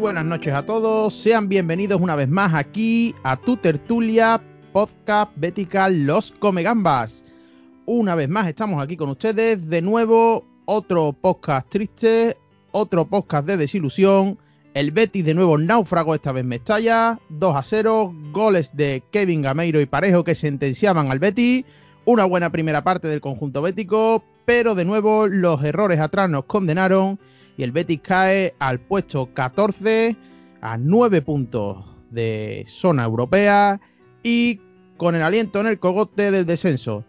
buenas noches a todos, sean bienvenidos una vez más aquí a tu tertulia podcast Betical Los Comegambas. Una vez más estamos aquí con ustedes, de nuevo otro podcast triste, otro podcast de desilusión. El Betis de nuevo náufrago, esta vez Mestalla, 2 a 0, goles de Kevin Gameiro y Parejo que sentenciaban al Betis, una buena primera parte del conjunto bético, pero de nuevo los errores atrás nos condenaron y el Betis cae al puesto 14 a 9 puntos de zona europea y con el aliento en el cogote del descenso.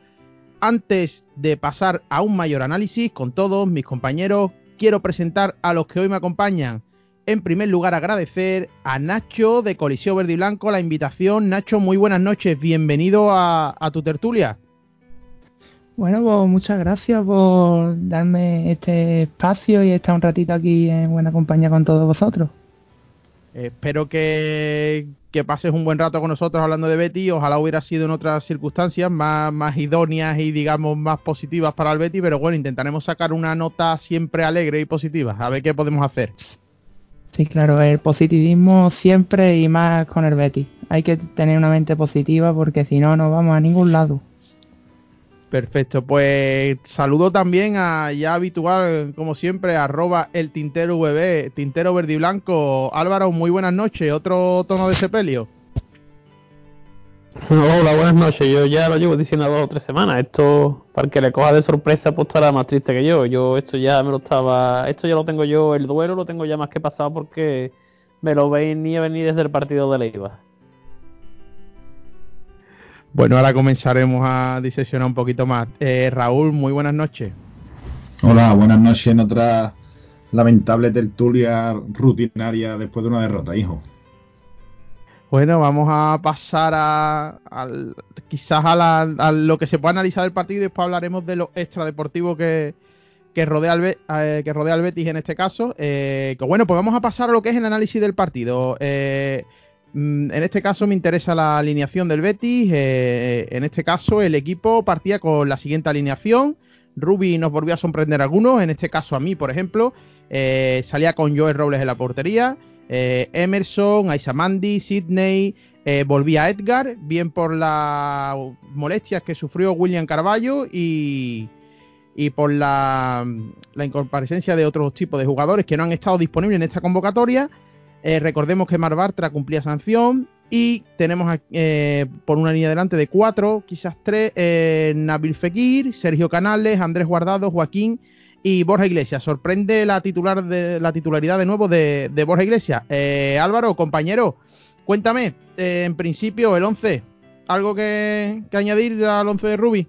Antes de pasar a un mayor análisis con todos mis compañeros, quiero presentar a los que hoy me acompañan. En primer lugar, agradecer a Nacho de Coliseo Verde y Blanco la invitación. Nacho, muy buenas noches, bienvenido a, tu tertulia. Bueno, pues muchas gracias por darme este espacio y estar un ratito aquí en buena compañía con todos vosotros. espero que, pases un buen rato con nosotros hablando de Betty. Ojalá hubiera sido en otras circunstancias más, más idóneas y, digamos, más positivas para el Betty. Pero bueno, intentaremos sacar una nota siempre alegre y positiva. A ver qué podemos hacer. Sí, claro, el positivismo siempre y más con el Betty. Hay que tener una mente positiva porque si no, no vamos a ningún lado. Perfecto, pues saludo también a ya habitual, como siempre, arroba el tintero VB, tintero verde y blanco. Álvaro, muy buenas noches, otro tono de sepelio. Hola, buenas noches. Yo ya lo llevo diciendo dos o tres semanas. Esto, para que le coja de sorpresa, pues estará más triste que yo. Yo esto ya me lo estaba... Esto ya lo tengo yo, el duelo lo tengo ya más que pasado porque me lo veis ni venir desde el partido de Leiva. Bueno, ahora comenzaremos a disesionar un poquito más. Eh, Raúl, muy buenas noches. Hola, buenas noches en otra lamentable tertulia rutinaria después de una derrota, hijo. Bueno, vamos a pasar a, quizás a, lo que se puede analizar del partido y después hablaremos de lo extradeportivo que, que, rodea, al, eh, que rodea al Betis en este caso. Eh, que bueno, pues vamos a pasar a lo que es el análisis del partido. Eh, en este caso me interesa la alineación del Betis. en este caso el equipo partía con la siguiente alineación. Ruby nos volvió a sorprender algunos. En este caso a mí, por ejemplo, salía con Joel Robles en la portería. Eh, Emerson, Aisamandi, Sidney, eh, volvía Edgar, bien por las molestias que sufrió William Carballo y, por la, la incomparecencia de otros tipos de jugadores que no han estado disponibles en esta convocatoria. Eh, recordemos que Mar Bartra cumplía sanción y tenemos por una línea delante de cuatro, quizás tres, Nabil Fekir, Sergio Canales, Andrés Guardado, Joaquín y Borja Iglesias. Sorprende la titular de la titularidad de nuevo de, Borja Iglesias. Eh, Álvaro, compañero, cuéntame, eh, en principio el 11, ¿algo que, añadir al 11 de Ruby?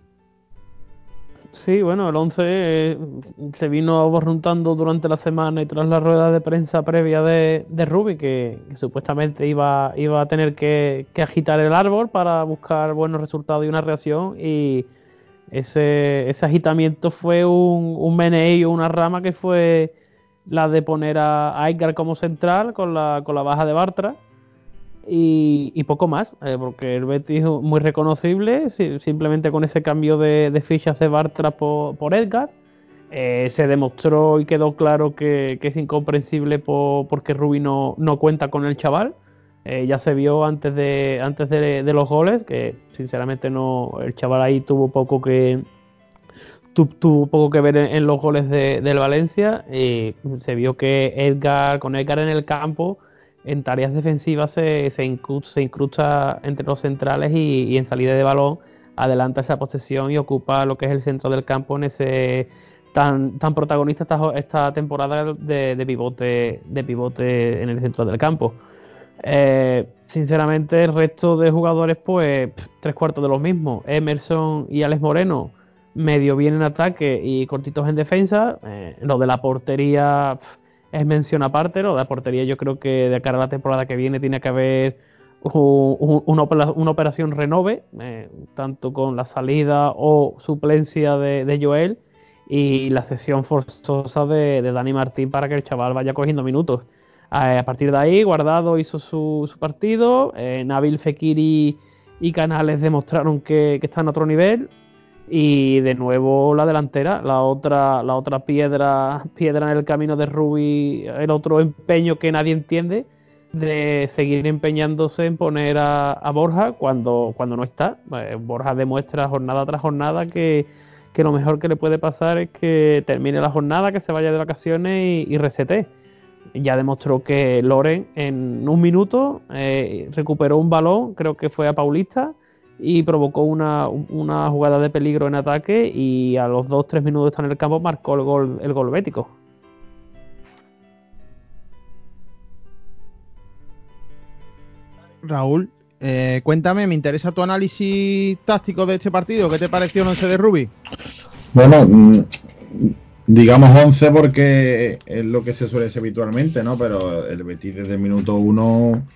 Sí, bueno, el 11 eh, se vino borruntando durante la semana y tras la rueda de prensa previa de, de Ruby, que, supuestamente iba, iba a tener que, que agitar el árbol para buscar buenos resultados y una reacción. Y ese, ese agitamiento fue un, un meneo, una rama que fue la de poner a Edgar como central con la, con la baja de Bartra y, poco más, eh, porque el Betis es muy reconocible, simplemente con ese cambio de, fichas de Bartra por, por Edgar. Eh, se demostró y quedó claro que, es incomprensible porque Rubi no, no, cuenta con el chaval. Eh, ya se vio antes de antes de, los goles que sinceramente no el chaval ahí tuvo poco que tuvo poco que ver en, los goles de, del Valencia y se vio que Edgar con Edgar en el campo en tareas defensivas se, se, incrusta, entre los centrales y, en salida de balón adelanta esa posesión y ocupa lo que es el centro del campo en ese tan, tan protagonista esta, esta temporada de, de pivote de pivote en el centro del campo. Eh, sinceramente, el resto de jugadores, pues, tres cuartos de los mismos. Emerson y Alex Moreno, medio bien en ataque y cortitos en defensa. Eh, lo de la portería es mención aparte. Lo de la portería, yo creo que de cara a la temporada que viene tiene que haber una, operación renove, eh, tanto con la salida o suplencia de, Joel y la sesión forzosa de, Dani Martín para que el chaval vaya cogiendo minutos. Eh, a partir de ahí, Guardado hizo su, partido, eh, Nabil Fekir y, Canales demostraron que, están a otro nivel Y de nuevo la delantera, la otra, la otra piedra, piedra en el camino de Rubi, el otro empeño que nadie entiende de seguir empeñándose en poner a, Borja cuando, cuando no está. Eh, Borja demuestra jornada tras jornada que, lo mejor que le puede pasar es que termine la jornada, que se vaya de vacaciones y, y resete. Ya demostró que Loren en un minuto eh, recuperó un balón, creo que fue a Paulista, y provocó una, jugada de peligro en ataque y a los 2-3 minutos de estar en el campo marcó el gol, el gol bético. Raúl, eh, cuéntame, me interesa tu análisis táctico de este partido. ¿Qué te pareció el 11 de Rubi? Bueno, mm, digamos 11 porque es lo que se suele hacer habitualmente, ¿no? Pero el Betis desde el minuto 1,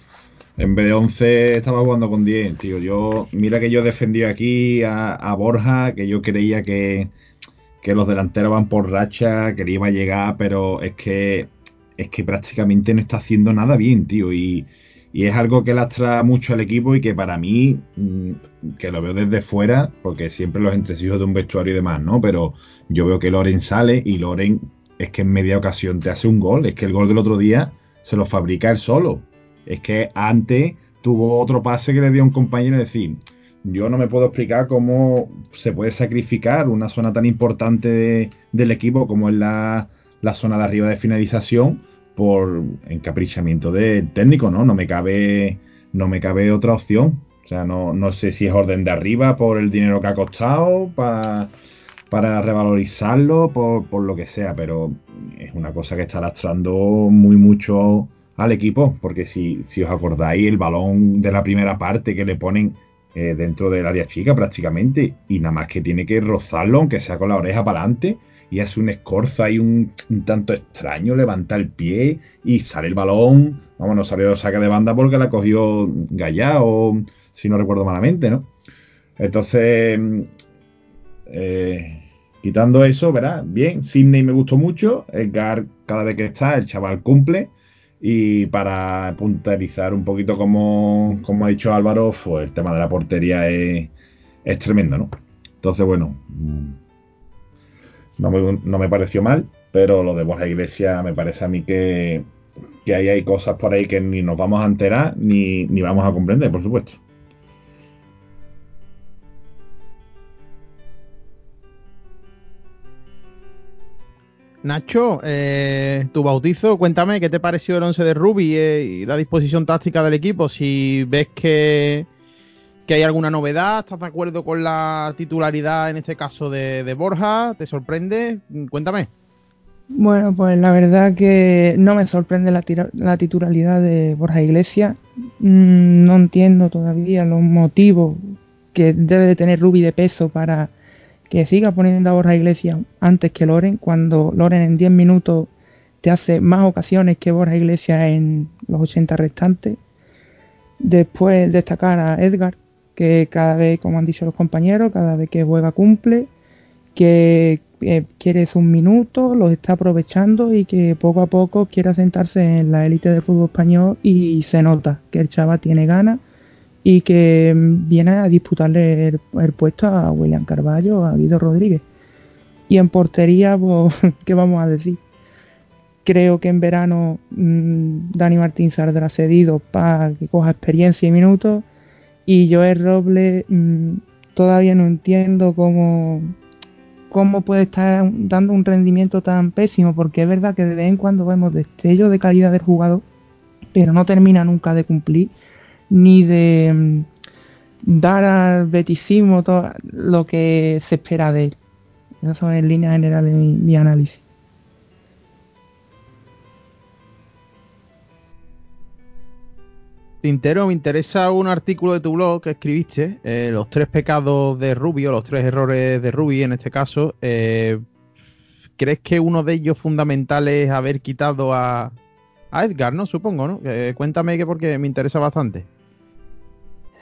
en vez de 11, estaba jugando con 10, tío. Yo, mira que yo defendí aquí a, Borja, que yo creía que, que los delanteros van por racha, que le iba a llegar, pero es que es que prácticamente no está haciendo nada bien, tío. Y, y es algo que lastra mucho al equipo y que para mí, mm, que lo veo desde fuera, porque siempre los entresijos de un vestuario y demás, ¿no? Pero yo veo que Loren sale y Loren es que en media ocasión te hace un gol. Es que el gol del otro día se lo fabrica él solo. Es que antes tuvo otro pase que le dio a un compañero y decir, yo no me puedo explicar cómo se puede sacrificar una zona tan importante del equipo como es la, la zona de arriba de finalización por encaprichamiento del técnico, ¿no? No me cabe, no me cabe otra opción. O sea, no, no sé si es orden de arriba por el dinero que ha costado, para, para revalorizarlo, por, por lo que sea, pero es una cosa que está lastrando muy mucho al equipo, porque si, si os acordáis, el balón de la primera parte que le ponen eh, dentro del área chica prácticamente, y nada más que tiene que rozarlo, aunque sea con la oreja para adelante, y hace un escorza y un, tanto extraño, levanta el pie y sale el balón. Vamos, no salió saca de banda porque la cogió o si no recuerdo malamente, ¿no? Entonces, eh, quitando eso, verá, bien, Sidney me gustó mucho, Edgar cada vez que está, el chaval cumple. Y para puntualizar un poquito como, ha dicho Álvaro, pues el tema de la portería es, es tremendo, ¿no? Entonces, bueno, no me, pareció mal, pero lo de Borja Iglesias me parece a mí que, que ahí hay cosas por ahí que ni nos vamos a enterar ni, vamos a comprender, por supuesto. Nacho, eh, tu bautizo, cuéntame qué te pareció el 11 de Ruby eh, y la disposición táctica del equipo. Si ves que, que hay alguna novedad, ¿estás de acuerdo con la titularidad en este caso de, Borja? ¿Te sorprende? Cuéntame. Bueno, pues la verdad que no me sorprende la, la titularidad de Borja Iglesias. Mm, no entiendo todavía los motivos que debe de tener Rubi de peso para que siga poniendo a Borja Iglesias antes que Loren, cuando Loren en 10 minutos te hace más ocasiones que Borja Iglesias en los 80 restantes. Después destacar a Edgar, que cada vez, como han dicho los compañeros, cada vez que juega cumple, que eh, quiere un minuto, los está aprovechando y que poco a poco quiere sentarse en la élite del fútbol español y se nota que el chaval tiene ganas y que viene a disputarle el, puesto a William Carballo, a Guido Rodríguez. Y en portería, pues, ¿qué vamos a decir? Creo que en verano mm, Dani Martín saldrá cedido para que coja experiencia y minutos y Joel Robles mm, todavía no entiendo cómo, cómo puede estar dando un rendimiento tan pésimo, porque es verdad que de vez en cuando vemos destellos de calidad del jugador, pero no termina nunca de cumplir, ni de mm, dar al betisismo todo lo que se espera de él. Eso es en línea general de mi análisis. Tintero, me interesa un artículo de tu blog que escribiste, eh, los tres pecados de Rubio, los tres errores de Rubi en este caso. Eh, ¿Crees que uno de ellos fundamental es haber quitado a, Edgar, no? Supongo, ¿no? cuéntame que porque me interesa bastante.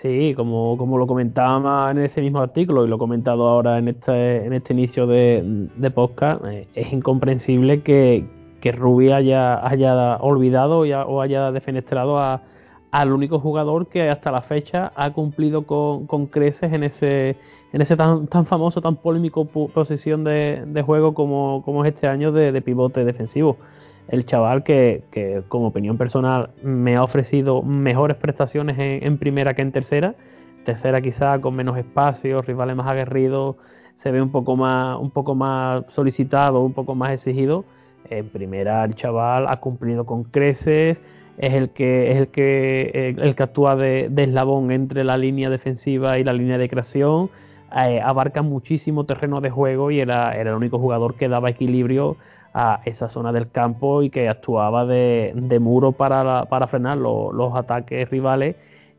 Sí, como, como lo comentaba en ese mismo artículo y lo he comentado ahora en este, en este inicio de, podcast, eh, es incomprensible que, que Rubi haya, haya olvidado o haya defenestrado a al único jugador que hasta la fecha ha cumplido con, creces en ese, en ese tan, tan famoso, tan polémico posición de, juego como, como, es este año de, pivote defensivo. El chaval que, como opinión personal me ha ofrecido mejores prestaciones en, primera que en tercera. Tercera quizá con menos espacio, rivales más aguerridos, se ve un poco más, un poco más solicitado, un poco más exigido. En primera el chaval ha cumplido con creces, es el que, es el que, el, que actúa de, eslabón entre la línea defensiva y la línea de creación. Eh, abarca muchísimo terreno de juego y era, era, el único jugador que daba equilibrio a esa zona del campo y que actuaba de, muro para, para frenar los ataques rivales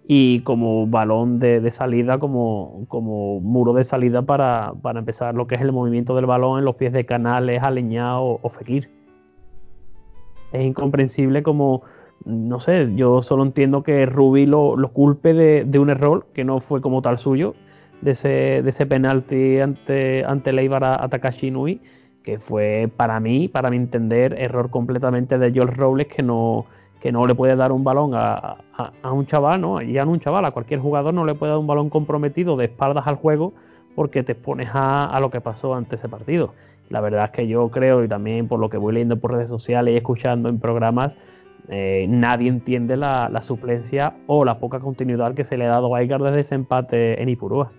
y como balón de, salida, como, como, muro de salida para, para, empezar lo que es el movimiento del balón en los pies de Canales, Aleñado o Fekir. Es incomprensible como no sé, yo solo entiendo que Rubi lo, culpe de, un error que no fue como tal suyo, de ese, de ese penalti ante, ante Leibar a, Takashi Nui, que fue para mí, para mi entender, error completamente de George Robles que no, que no le puede dar un balón a, un chaval, ¿no? Y a un chaval, a cualquier jugador no le puede dar un balón comprometido de espaldas al juego porque te expones a, lo que pasó ante ese partido. La verdad es que yo creo, y también por lo que voy leyendo por redes sociales y escuchando en programas, eh, nadie entiende la, suplencia o la poca continuidad que se le ha dado a Edgar desde ese empate en Ipurúa.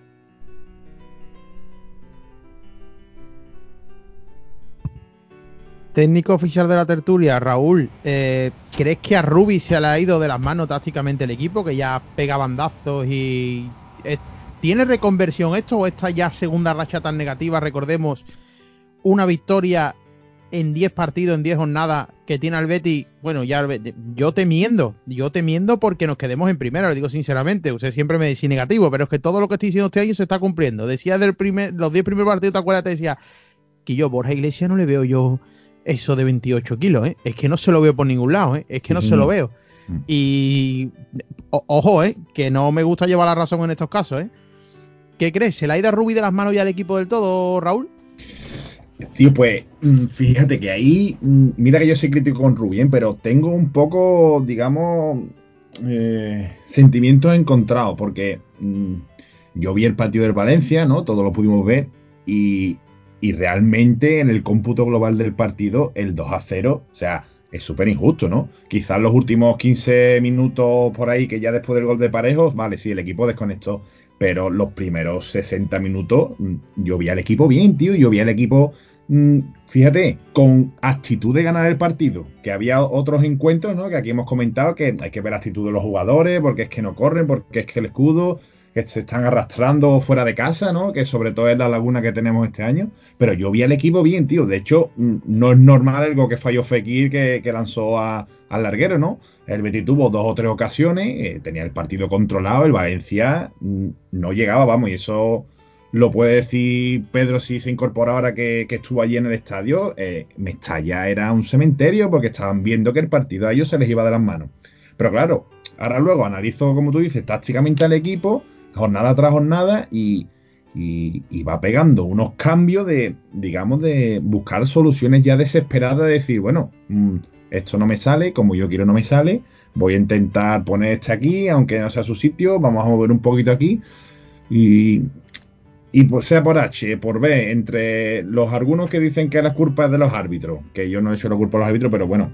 Técnico oficial de la tertulia, Raúl, eh, ¿crees que a Rubi se le ha ido de las manos tácticamente el equipo, que ya pega bandazos y... Eh, ¿Tiene reconversión esto o esta ya segunda racha tan negativa? Recordemos, una victoria en 10 partidos, en 10 jornadas que tiene al bueno, ya yo temiendo, yo temiendo porque nos quedemos en primera, lo digo sinceramente, usted siempre me dice negativo, pero es que todo lo que estoy diciendo este año se está cumpliendo. Decía del primer, los 10 primeros partidos, ¿te acuerdas? Te decía que yo, Borja Iglesias, no le veo yo eso de 28 kilos, ¿eh? Es que no se lo veo por ningún lado, ¿eh? Es que no se lo veo. Mm. Y ojo, ¿eh? Que no me gusta llevar la razón en estos casos, ¿eh? ¿Qué crees? ¿Se le ha ido a Rubi de las manos ya al equipo del todo, Raúl? Tío, pues mm, fíjate que ahí, mm, mira que yo soy crítico con Rubien, pero tengo un poco, digamos, eh, sentimientos encontrados, porque mm, yo vi el partido del Valencia, ¿no? Todos lo pudimos ver, y, y realmente en el cómputo global del partido, el 2 a 0, o sea, es súper injusto, ¿no? Quizás los últimos 15 minutos por ahí, que ya después del gol de Parejos, vale, sí, el equipo desconectó, pero los primeros 60 minutos yo vi al equipo bien, tío, yo vi al equipo Mm, fíjate, con actitud de ganar el partido, que había otros encuentros, ¿no? Que aquí hemos comentado que hay que ver la actitud de los jugadores, porque es que no corren, porque es que el escudo, que se están arrastrando fuera de casa, ¿no? Que sobre todo es la laguna que tenemos este año. Pero yo vi al equipo bien, tío. De hecho, mm, no es normal algo que falló Fekir que, lanzó al larguero, ¿no? El Betis tuvo dos o tres ocasiones, eh, tenía el partido controlado, el Valencia mm, no llegaba, vamos, y eso lo puede decir Pedro si se incorpora ahora que, estuvo allí en el estadio. Eh, Mestalla era un cementerio porque estaban viendo que el partido a ellos se les iba de las manos. Pero claro, ahora luego analizo, como tú dices, tácticamente al equipo, jornada tras jornada, y, va pegando unos cambios de, digamos, de buscar soluciones ya desesperadas, de decir, bueno, mm, esto no me sale, como yo quiero no me sale, voy a intentar poner este aquí, aunque no sea su sitio, vamos a mover un poquito aquí. Y, pues sea por H, por B, entre los algunos que dicen que la culpa es de los árbitros, que yo no he hecho la culpa a los árbitros, pero bueno,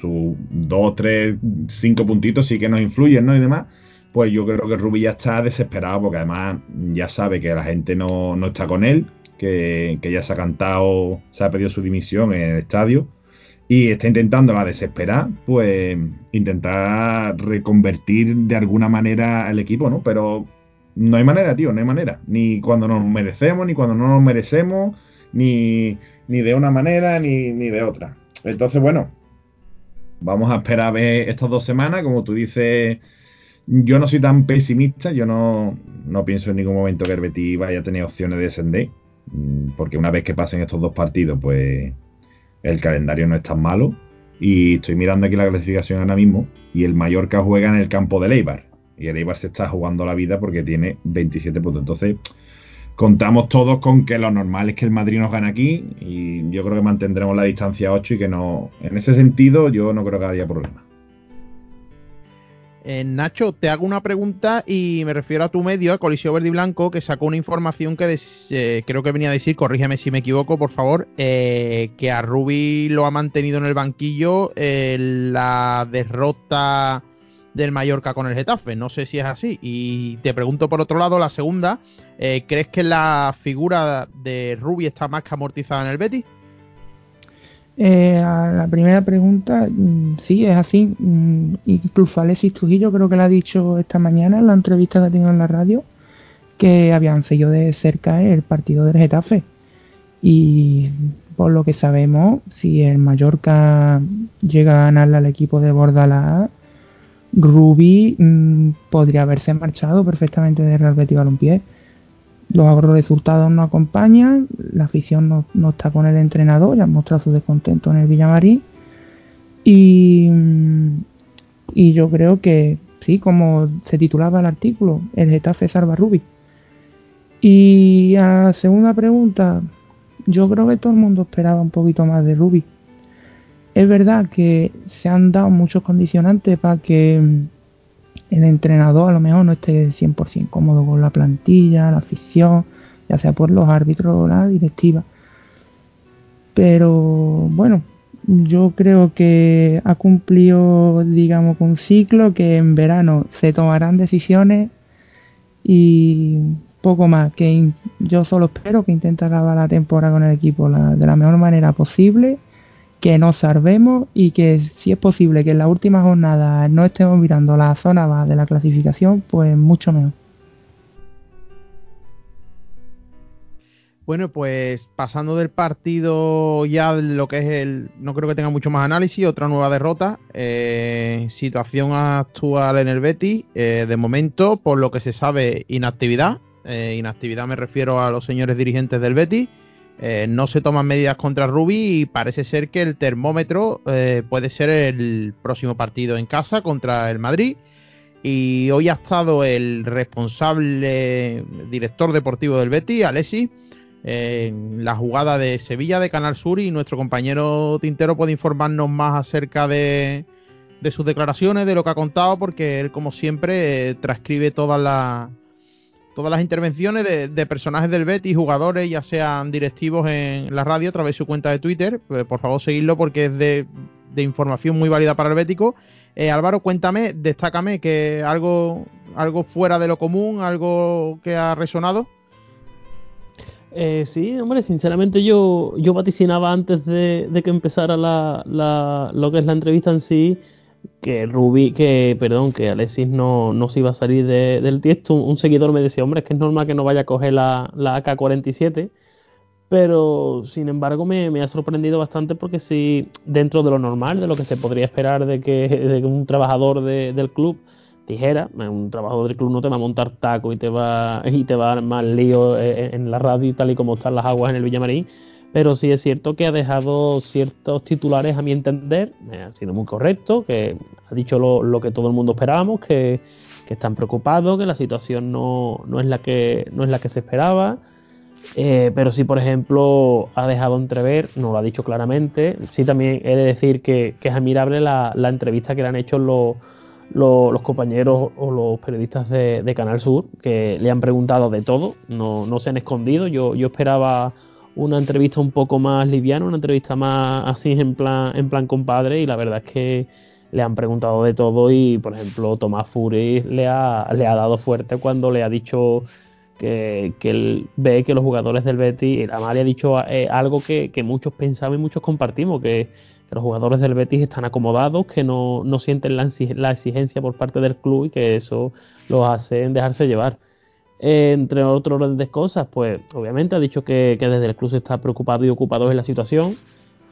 sus dos, tres, cinco puntitos sí que nos influyen, ¿no? Y demás, pues yo creo que Rubi ya está desesperado, porque además ya sabe que la gente no, está con él, que, ya se ha cantado, se ha pedido su dimisión en el estadio, y está intentando la desesperar, pues intentar reconvertir de alguna manera al equipo, ¿no? Pero no hay manera, tío, no hay manera. Ni cuando nos merecemos, ni cuando no nos merecemos, ni, ni de una manera, ni, ni de otra. Entonces, bueno, vamos a esperar a ver estas dos semanas. Como tú dices, yo no soy tan pesimista, yo no, no pienso en ningún momento que el Betis vaya a tener opciones de descender, mm, porque una vez que pasen estos dos partidos, pues el calendario no es tan malo. Y estoy mirando aquí la clasificación ahora mismo, y el Mallorca juega en el campo de Leibar y el Eibar se está jugando la vida porque tiene 27 puntos. Entonces, contamos todos con que lo normal es que el Madrid nos gane aquí y yo creo que mantendremos la distancia 8 y que no, en ese sentido, yo no creo que haya problema. Eh, Nacho, te hago una pregunta y me refiero a tu medio, a Coliseo Verde y Blanco, que sacó una información que eh, creo que venía a decir, corrígeme si me equivoco, por favor, eh, que a Rubi lo ha mantenido en el banquillo la derrota del Mallorca con el Getafe. No sé si es así. Y te pregunto por otro lado, la segunda, ¿crees que la figura de Rubi está más que amortizada en el Betis? Eh, a la primera pregunta, mm, sí, es así. Mm, incluso Alexis Trujillo creo que lo ha dicho esta mañana en la entrevista que ha tenido en la radio, que habían seguido de cerca el partido del Getafe. Y por lo que sabemos, si el Mallorca llega a ganarle al equipo de Bordalás, Rubi mm, podría haberse marchado perfectamente de Real Betis Balompié los resultados no acompañan, la afición no, está con el entrenador, ya han mostrado su descontento en el Villamarín. Y, y yo creo que, sí, como se titulaba el artículo, el Getafe salva Rubi. Y a la segunda pregunta, yo creo que todo el mundo esperaba un poquito más de Rubi. Es verdad que se han dado muchos condicionantes para que el entrenador a lo mejor no esté 100% cómodo con la plantilla, la afición, ya sea por los árbitros o la directiva. Pero bueno, yo creo que ha cumplido, digamos, un ciclo que en verano se tomarán decisiones y poco más. Que yo solo espero que intente acabar la temporada con el equipo de la mejor manera posible que nos salvemos y que si es posible que en la última jornada no estemos mirando la zona de la clasificación, pues mucho mejor. Bueno, pues pasando del partido ya lo que es el, no creo que tenga mucho más análisis, otra nueva derrota, eh, situación actual en el Betis, eh, de momento, por lo que se sabe, inactividad, eh, inactividad me refiero a los señores dirigentes del Betis, eh, no se toman medidas contra Rubi y parece ser que el termómetro eh, puede ser el próximo partido en casa contra el Madrid. Y hoy ha estado el responsable director deportivo del Betis, Alessi, en la jugada de Sevilla de Canal Sur y nuestro compañero Tintero puede informarnos más acerca de, sus declaraciones, de lo que ha contado, porque él como siempre eh, transcribe todas las todas las intervenciones de, personajes del Betis, jugadores, ya sean directivos en la radio a través de su cuenta de Twitter. Pues, por favor, seguidlo porque es de, información muy válida para el Bético. Eh, Álvaro, cuéntame, destácame que algo, algo fuera de lo común, algo que ha resonado. Eh, sí, hombre, sinceramente yo, yo vaticinaba antes de, que empezara la, lo que es la entrevista en sí, que Ruby, que, perdón, que Alexis no, no se iba a salir del tiesto. Un, seguidor me decía, hombre, es que es normal que no vaya a coger la, la AK-47. Pero, sin embargo, me, ha sorprendido bastante porque si dentro de lo normal, de lo que se podría esperar de que, un trabajador del club dijera, un trabajador del club no te va a montar taco y te va, y te va a dar más lío en, en la radio y tal y como están las aguas en el Villamarín, pero sí es cierto que ha dejado ciertos titulares a mi entender, eh, ha sido muy correcto, que ha dicho lo, que todo el mundo esperábamos, que, están preocupados, que la situación no, es la que, no es la que se esperaba. Eh, pero sí, por ejemplo, ha dejado entrever, no lo ha dicho claramente, sí también he de decir que, es admirable la, entrevista que le han hecho los, los, compañeros o los periodistas de, Canal Sur, que le han preguntado de todo, no, no se han escondido, yo, yo esperaba una entrevista un poco más liviana, una entrevista más así en plan, en plan compadre, y la verdad es que le han preguntado de todo y, por ejemplo, Tomás Fury le ha, le ha dado fuerte cuando le ha dicho que, él ve que los jugadores del Betis, además le ha dicho eh, algo que, muchos pensamos y muchos compartimos, que, los jugadores del Betis están acomodados, que no, no sienten la, la, exigencia por parte del club y que eso los hace dejarse llevar entre otras cosas, pues obviamente ha dicho que, desde el club se está preocupado y ocupado en la situación,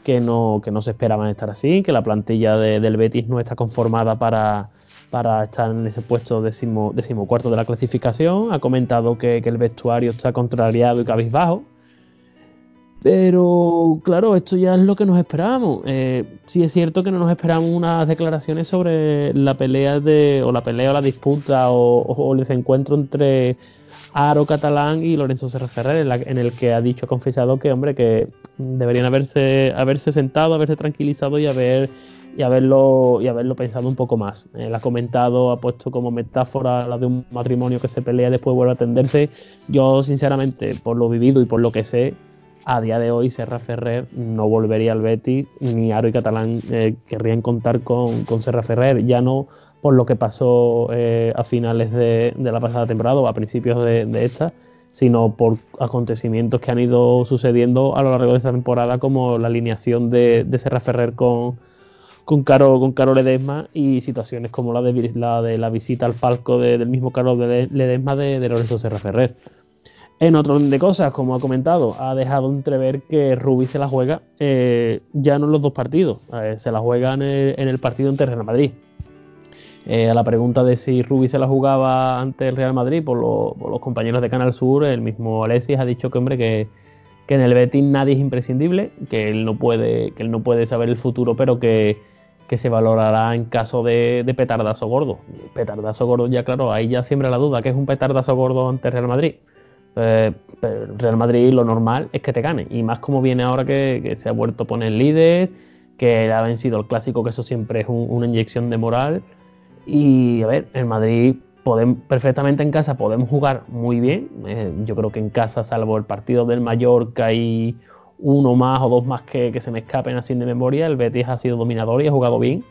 que no, que no se esperaban estar así, que la plantilla del Betis no está conformada para, para estar en ese puesto decimocuarto de la clasificación. Ha comentado que, el vestuario está contrariado y cabizbajo. Pero claro, esto ya es lo que nos esperábamos. Eh, sí es cierto que no nos esperábamos unas declaraciones sobre la pelea de, o la pelea o la disputa o, el desencuentro entre Aro Catalán y Lorenzo Ferrer, en, el que ha dicho, ha confesado que, hombre, que deberían haberse, haberse sentado, haberse tranquilizado y haber y haberlo, y haberlo pensado un poco más. Él ha comentado, ha puesto como metáfora la de un matrimonio que se pelea y después vuelve a atenderse. Yo, sinceramente, por lo vivido y por lo que sé, a día de hoy Serra Ferrer no volvería al Betis, ni Aro y Catalán eh, querrían contar con, con, Serra Ferrer, ya no por lo que pasó eh, a finales de, la pasada temporada o a principios de, esta, sino por acontecimientos que han ido sucediendo a lo largo de esta temporada, como la alineación de, de Serra Ferrer con, con Caro, con Caro Ledesma y situaciones como la de la, de la visita al palco del mismo Caro Ledesma de, de Lorenzo Serra Ferrer. En otro de cosas, como ha comentado, ha dejado entrever que Rubí se la juega eh, ya no en los dos partidos, eh, se la juega en el, partido ante Real Madrid. Eh, a la pregunta de si Rubí se la jugaba ante el Real Madrid por, los compañeros de Canal Sur, el mismo Alexis ha dicho que hombre que, en el Betis nadie es imprescindible, que él no puede, que él no puede saber el futuro, pero que, se valorará en caso de, de, petardazo gordo. Petardazo gordo, ya claro, ahí ya siembra la duda, que es un petardazo gordo ante el Real Madrid eh, Real Madrid lo normal es que te gane. Y más como viene ahora que, se ha vuelto a poner líder, que ha vencido el clásico, que eso siempre es una inyección de moral. Y a ver, en Madrid podemos, perfectamente en casa podemos jugar muy bien. Eh, yo creo que en casa, salvo el partido del Mallorca hay uno más o dos más que, se me escapen así de memoria, el Betis ha sido dominador y ha jugado bien.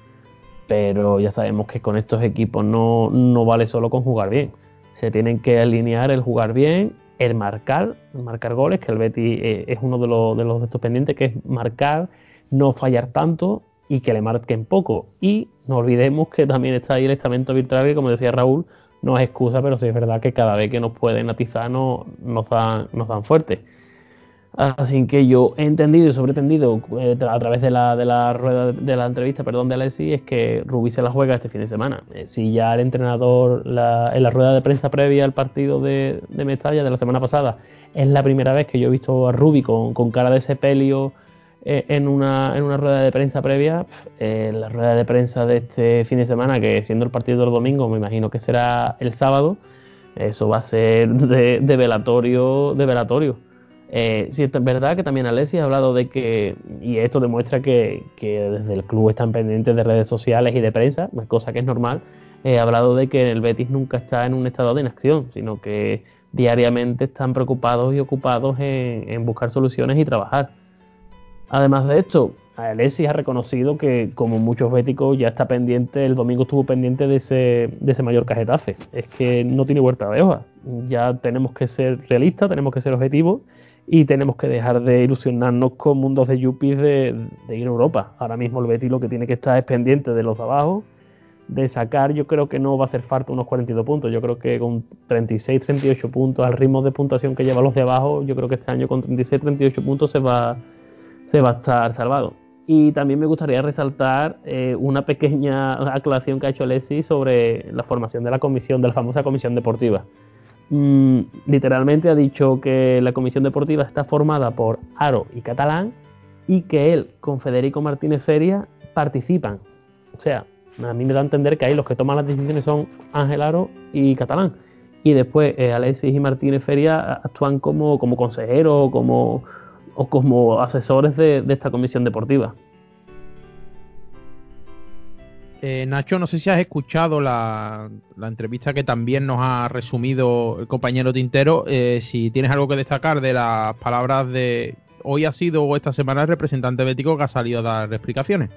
Pero ya sabemos que con estos equipos no, no vale solo con jugar bien. Se tienen que alinear el jugar bien el marcar, marcar goles, que el Betty eh, es uno de los, de los estos pendientes, que es marcar, no fallar tanto y que le marquen poco. Y no olvidemos que también está ahí el estamento virtual, que como decía Raúl, no es excusa, pero sí es verdad que cada vez que nos pueden atizar nos, dan, nos dan fuerte. Así que yo he entendido y sobreentendido eh, a través de la, de la rueda de la entrevista, perdón, de Alessi, es que Rubí se la juega este fin de semana. Eh, si ya el entrenador en la rueda de prensa previa al partido de, de Mestalla de la semana pasada es la primera vez que yo he visto a Rubí con, cara de sepelio eh, en, una, en una rueda de prensa previa, la rueda de prensa de este fin de semana, que siendo el partido del domingo, me imagino que será el sábado, eso va a ser de, de velatorio, de velatorio. Eh, sí, es verdad que también Alessi ha hablado de que, y esto demuestra que, desde el club están pendientes de redes sociales y de prensa, cosa que es normal, eh, ha hablado de que el Betis nunca está en un estado de inacción, sino que diariamente están preocupados y ocupados en, buscar soluciones y trabajar. Además de esto, Alessi ha reconocido que, como muchos béticos, ya está pendiente, el domingo estuvo pendiente de ese, de ese mayor cajetafe. Es que no tiene vuelta de hoja. Ya tenemos que ser realistas, tenemos que ser objetivos y tenemos que dejar de ilusionarnos con mundos de yuppies de, ir a Europa. Ahora mismo el Betis lo que tiene que estar es pendiente de los de abajo, de sacar, yo creo que no va a hacer falta unos 42 puntos, yo creo que con 36, 38 puntos al ritmo de puntuación que llevan los de abajo, yo creo que este año con 36, 38 puntos se va, se va a estar salvado. Y también me gustaría resaltar eh, una pequeña aclaración que ha hecho Alessi sobre la formación de la comisión, de la famosa comisión deportiva. Mm, literalmente ha dicho que la comisión deportiva está formada por Aro y Catalán y que él con Federico Martínez Feria participan. O sea, a mí me da a entender que ahí los que toman las decisiones son Ángel Aro y Catalán. Y después eh, Alexis y Martínez Feria actúan como, como consejeros como, o como asesores de esta comisión deportiva. Eh, Nacho, no sé si has escuchado la, entrevista que también nos ha resumido el compañero Tintero. Eh, si tienes algo que destacar de las palabras de hoy ha sido o esta semana el representante bético que ha salido a dar explicaciones.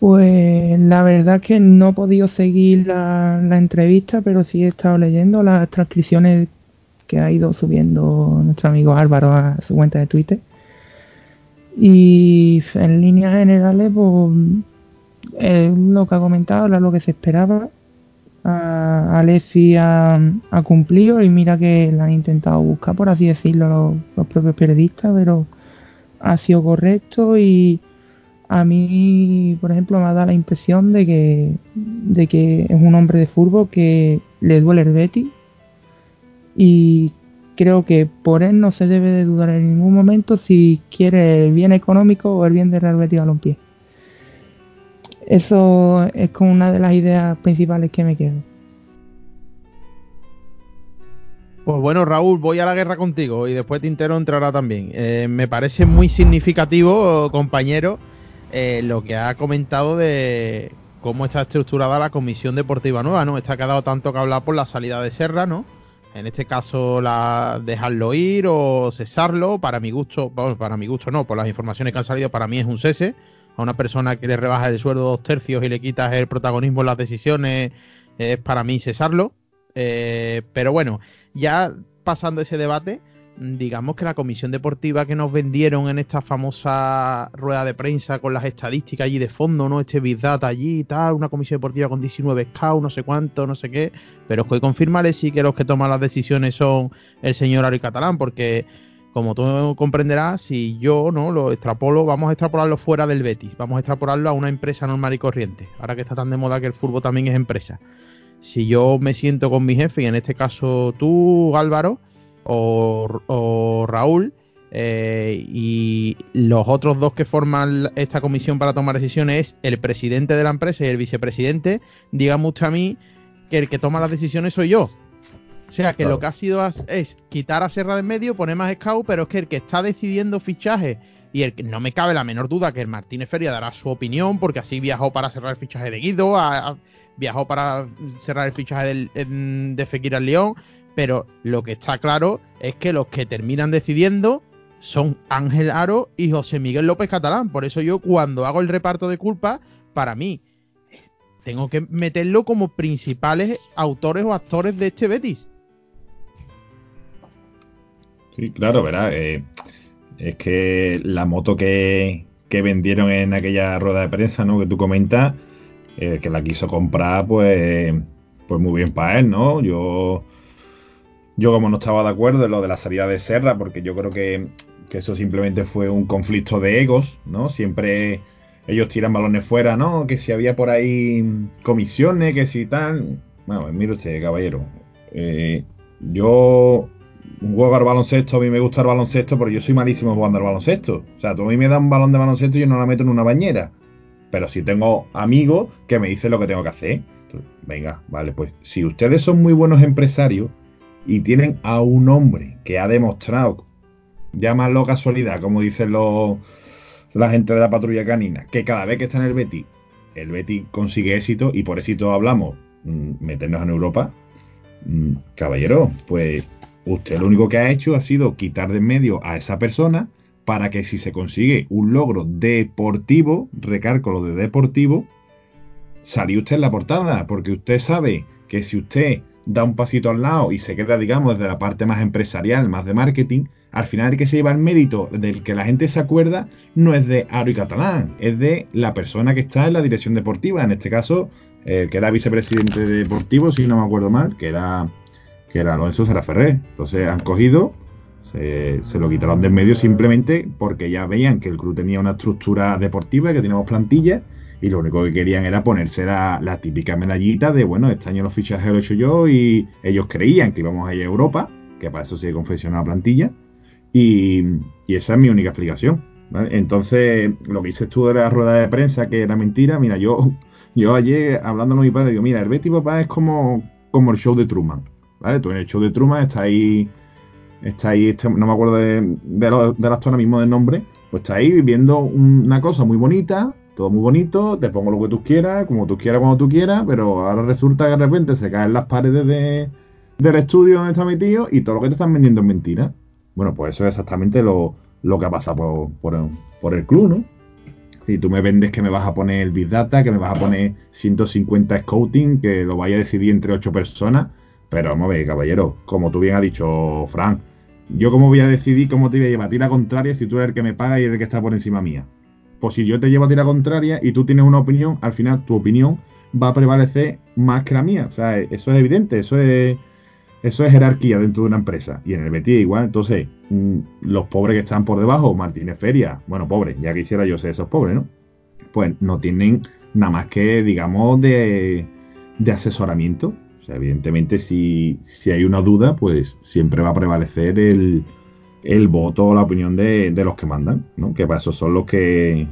Pues la verdad que no he podido seguir la, la entrevista, pero sí he estado leyendo las transcripciones que ha ido subiendo nuestro amigo Álvaro a su cuenta de Twitter. Y en líneas generales, pues lo que ha comentado era lo que se esperaba. A Alessi ha, cumplido y mira que la han intentado buscar, por así decirlo, los, propios periodistas, pero ha sido correcto y a mí, por ejemplo, me ha dado la impresión de que, de que es un hombre de fútbol que le duele el Betty y creo que por él no se debe de dudar en ningún momento si quiere el bien económico o el bien de Real Betis Balompié. Eso es como una de las ideas principales que me quedo. Pues bueno, Raúl, voy a la guerra contigo y después Tintero entrará también. Eh, me parece muy significativo, compañero, eh, lo que ha comentado de cómo está estructurada la comisión deportiva nueva, ¿no? Está que ha dado tanto que hablar por la salida de Serra, ¿no? En este caso, la dejarlo ir o cesarlo, para mi gusto, bueno, para mi gusto no, por las informaciones que han salido, para mí es un cese. A una persona que le rebaja el sueldo dos tercios y le quitas el protagonismo en las decisiones, es para mí cesarlo. Eh, pero bueno, ya pasando ese debate, digamos que la comisión deportiva que nos vendieron en esta famosa rueda de prensa con las estadísticas allí de fondo, ¿no? Este Big Data allí y tal, una comisión deportiva con 19 scouts, no sé cuánto, no sé qué. Pero os voy a sí que los que toman las decisiones son el señor Ari Catalán, porque como tú comprenderás, si yo no lo extrapolo, vamos a extrapolarlo fuera del Betis, vamos a extrapolarlo a una empresa normal y corriente. Ahora que está tan de moda que el fútbol también es empresa. Si yo me siento con mi jefe, y en este caso tú, Álvaro, o, Raúl eh, y los otros dos que forman esta comisión para tomar decisiones es el presidente de la empresa y el vicepresidente, digan mucho a mí que el que toma las decisiones soy yo. O sea, que lo que ha sido es quitar a Serra de en medio, poner más scout, pero es que el que está decidiendo fichaje y el que no me cabe la menor duda que el Martínez Feria dará su opinión, porque así viajó para cerrar el fichaje de Guido, viajó para cerrar el fichaje de Fekir al León, pero lo que está claro es que los que terminan decidiendo son Ángel Aro y José Miguel López Catalán. Por eso yo cuando hago el reparto de culpa, para mí, tengo que meterlo como principales autores o actores de este Betis. Sí, claro, verá. Eh, es que la moto que, vendieron en aquella rueda de prensa, ¿no? Que tú comentas, eh, que la quiso comprar, pues, pues muy bien para él, ¿no? Yo yo como no estaba de acuerdo en lo de la salida de Serra, porque yo creo que, eso simplemente fue un conflicto de egos, ¿no? Siempre ellos tiran balones fuera, ¿no? Que si había por ahí comisiones, que si tal. Bueno, mire usted, caballero. Eh, yo juego al baloncesto, a mí me gusta el baloncesto, pero yo soy malísimo jugando al baloncesto. O sea, tú a mí me das un balón de baloncesto y yo no la meto en una bañera. Pero si tengo amigos que me dicen lo que tengo que hacer. venga, vale, pues si ustedes son muy buenos empresarios, y tienen a un hombre que ha demostrado, llámalo casualidad, como dicen los, la gente de la patrulla canina, que cada vez que está en el Betty, el Betty consigue éxito y por éxito hablamos, mm, meternos en Europa. Mm, caballero, pues usted lo único que ha hecho ha sido quitar de en medio a esa persona para que si se consigue un logro deportivo, recalco lo de deportivo, salió usted en la portada, porque usted sabe que si usted da un pasito al lado y se queda, digamos, desde la parte más empresarial, más de marketing, al final el que se lleva el mérito del que la gente se acuerda no es de Aro y Catalán, es de la persona que está en la dirección deportiva, en este caso, eh, que era vicepresidente deportivo, si no me acuerdo mal, que era, que era Lorenzo Ferrer. Entonces han cogido, se, se, lo quitaron del medio simplemente porque ya veían que el club tenía una estructura deportiva, que teníamos plantillas y lo único que querían era ponerse la, típica medallita de, bueno, este año los fichajes lo he hecho yo y ellos creían que íbamos a ir a Europa, que para eso se confeccionó la plantilla, y, esa es mi única explicación. Entonces, lo que dices tú de la rueda de prensa, que era mentira, mira, yo, yo ayer hablando con mi padre, digo, mira, el Betty Papá es como, como el show de Truman, ¿vale? Tú en el show de Truman está ahí, está ahí, este, no me acuerdo de, de, del actor mismo del nombre, pues está ahí viviendo una cosa muy bonita, todo muy bonito, te pongo lo que tú quieras, como tú quieras, cuando tú quieras, pero ahora resulta que de repente se caen las paredes de, del estudio donde está metido y todo lo que te están vendiendo es mentira. Bueno, pues eso es exactamente lo, que ha pasado por, por, el club, ¿no? Si tú me vendes que me vas a poner el Big Data, que me vas a poner 150 scouting, que lo vaya a decidir entre 8 personas, pero vamos a ver, caballero, como tú bien has dicho, Frank, yo cómo voy a decidir cómo te voy a llevar a ti la contraria si tú eres el que me paga y eres el que está por encima mía. Pues si yo te llevo a ti la contraria y tú tienes una opinión, al final tu opinión va a prevalecer más que la mía. O sea, eso es evidente, eso es, eso es jerarquía dentro de una empresa. Y en el Betis igual, entonces, mm, los pobres que están por debajo, Martínez Feria, bueno, pobres, ya quisiera yo ser esos pobres, ¿no? Pues no tienen nada más que, digamos, de, de asesoramiento. O sea, evidentemente, si, si hay una duda, pues siempre va a prevalecer el, el voto o la opinión de, los que mandan, ¿no? que para eso son los que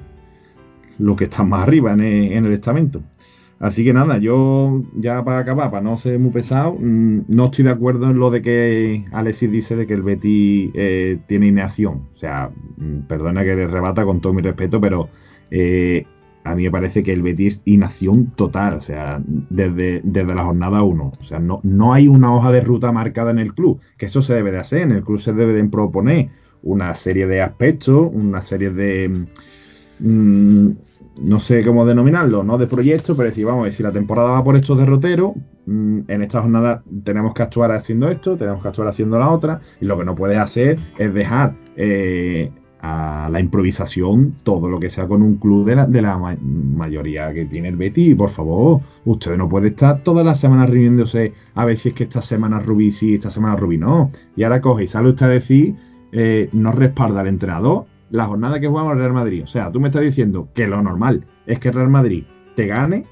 los que están más arriba en el, estamento. Así que nada, yo ya para acabar, para no ser muy pesado, mm, no estoy de acuerdo en lo de que Alexis dice de que el Betty eh, tiene inacción. O sea, mm, perdona que le rebata con todo mi respeto, pero eh, a mí me parece que el Betis inacción total, o sea, desde, desde la jornada 1. O sea, no, no hay una hoja de ruta marcada en el club, que eso se debe de hacer, en el club se debe de proponer una serie de aspectos, una serie de... Mm, no sé cómo denominarlo, no de proyectos, pero decir, vamos si la temporada va por estos derroteros, mm, en esta jornada tenemos que actuar haciendo esto, tenemos que actuar haciendo la otra, y lo que no puedes hacer es dejar eh, a la improvisación todo lo que sea con un club de la, mayoría que tiene el Betty. Por favor, usted no puede estar todas las semanas riéndose a ver si es que esta semana Rubí sí, esta semana Rubí no. Y ahora coge y sale usted a decir, eh, no respalda al entrenador la jornada que jugamos el Real Madrid. O sea, tú me estás diciendo que lo normal es que Real Madrid te gane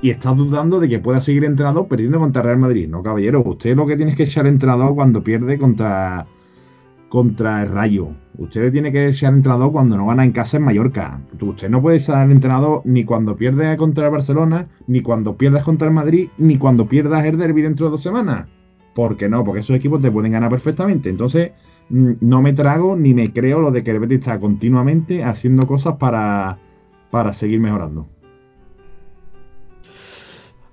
y estás dudando de que pueda seguir entrenador perdiendo contra Real Madrid. No, caballero, usted lo que tiene que echar entrenador cuando pierde contra contra el Rayo. Usted tiene que ser entrenador cuando no gana en casa en Mallorca. Usted no puede ser entrenador ni cuando pierde contra el Barcelona, ni cuando pierdas contra el Madrid, ni cuando pierdas el derby dentro de dos semanas. ¿Por qué no? Porque esos equipos te pueden ganar perfectamente. Entonces, mm, no me trago ni me creo lo de que el Betis está continuamente haciendo cosas para, para seguir mejorando.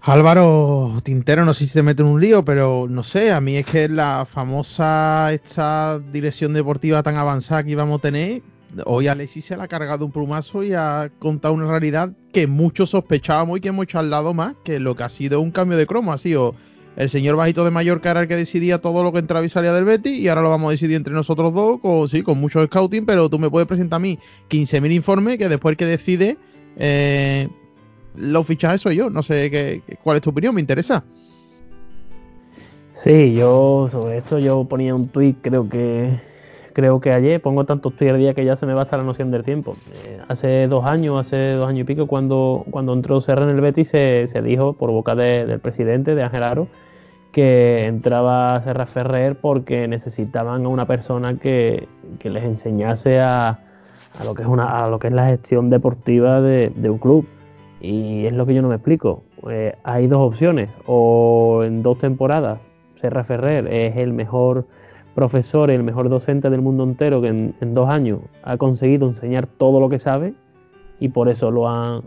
Álvaro Tintero, no sé si se mete en un lío, pero no sé, a mí es que la famosa esta dirección deportiva tan avanzada que íbamos a tener, hoy Alexis se la ha cargado un plumazo y ha contado una realidad que muchos sospechábamos y que hemos lado más, que lo que ha sido un cambio de cromo, ha sido el señor bajito de Mallorca era el que decidía todo lo que entraba y salía del Betty y ahora lo vamos a decidir entre nosotros dos, con, sí, con mucho scouting, pero tú me puedes presentar a mí 15.000 informes que después que decide... Eh, los fichajes soy yo. No sé qué, cuál es tu opinión, me interesa. Sí, yo sobre esto yo ponía un tweet, creo que creo que ayer pongo tantos tweets al día que ya se me va a estar la noción del tiempo. Eh, hace dos años, hace dos años y pico, cuando, cuando entró Serra en el Betis, se, se dijo por boca del presidente, de Ángel Aro, que entraba Serra Ferrer porque necesitaban a una persona que, que les enseñase a, a, lo que es una, a lo que es la gestión deportiva de, de un club. Y es lo que yo no me explico. Eh, hay dos opciones. O en dos temporadas, Serra Ferrer es el mejor profesor el mejor docente del mundo entero que en, dos años ha conseguido enseñar todo lo que sabe y por eso lo han,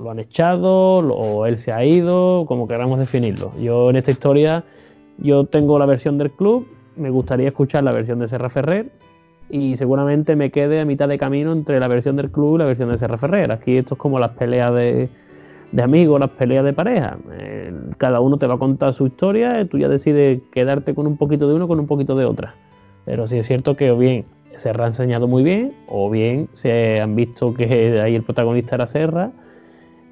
lo han echado o él se ha ido, como queramos definirlo. Yo en esta historia, yo tengo la versión del club, me gustaría escuchar la versión de Serra Ferrer y seguramente me quede a mitad de camino entre la versión del club y la versión de Serra Ferrer. Aquí esto es como las peleas de, amigos, las peleas de pareja. Eh, cada uno te va a contar su historia y tú ya decides quedarte con un poquito de uno con un poquito de otra. Pero sí es cierto que o bien Serra ha enseñado muy bien o bien se han visto que ahí el protagonista era Serra.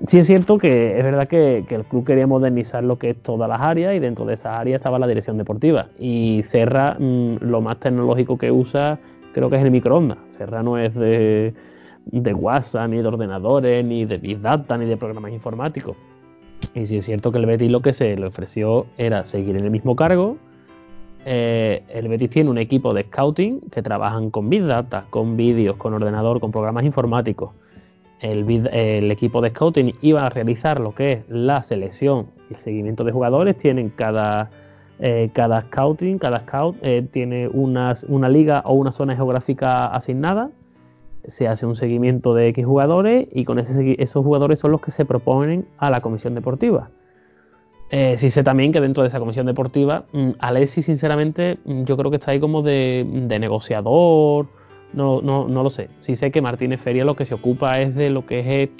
Sí es cierto que es verdad que, el club quería modernizar lo que es todas las áreas y dentro de esas áreas estaba la dirección deportiva. Y Serra mm, lo más tecnológico que usa creo que es el microondas. Serrano es de, de WhatsApp, ni de ordenadores, ni de Big Data, ni de programas informáticos. Y si es cierto que el Betis lo que se le ofreció era seguir en el mismo cargo. Eh, el Betis tiene un equipo de scouting que trabajan con Big Data, con vídeos, con ordenador, con programas informáticos. El, el, equipo de scouting iba a realizar lo que es la selección y el seguimiento de jugadores. Tienen cada eh, cada scouting, cada scout eh, tiene una liga o una zona geográfica asignada. Se hace un seguimiento de X jugadores y con esos jugadores son los que se proponen a la comisión deportiva. Eh, sí sé también que dentro de esa comisión deportiva, mm, Alessi, sinceramente, mm, yo creo que está ahí como de, negociador, no, no, no, lo sé. Sí sé que Martínez Feria lo que se ocupa es de lo que es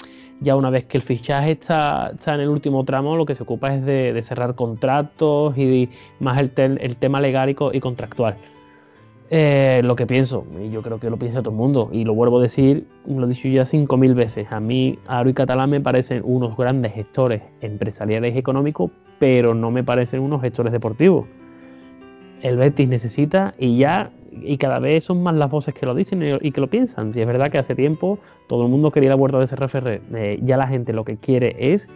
ya una vez que el fichaje está, está en el último tramo, lo que se ocupa es de, cerrar contratos y más el, tema legal y, contractual. Eh, lo que pienso, y yo creo que lo piensa todo el mundo, y lo vuelvo a decir, lo he dicho ya cinco mil veces, a mí Aro y Catalán me parecen unos grandes gestores empresariales y económicos, pero no me parecen unos gestores deportivos. El Betis necesita, y ya y cada vez son más las voces que lo dicen y que lo piensan. Y es verdad que hace tiempo todo el mundo quería la vuelta de ese Eh, ya la gente lo que quiere es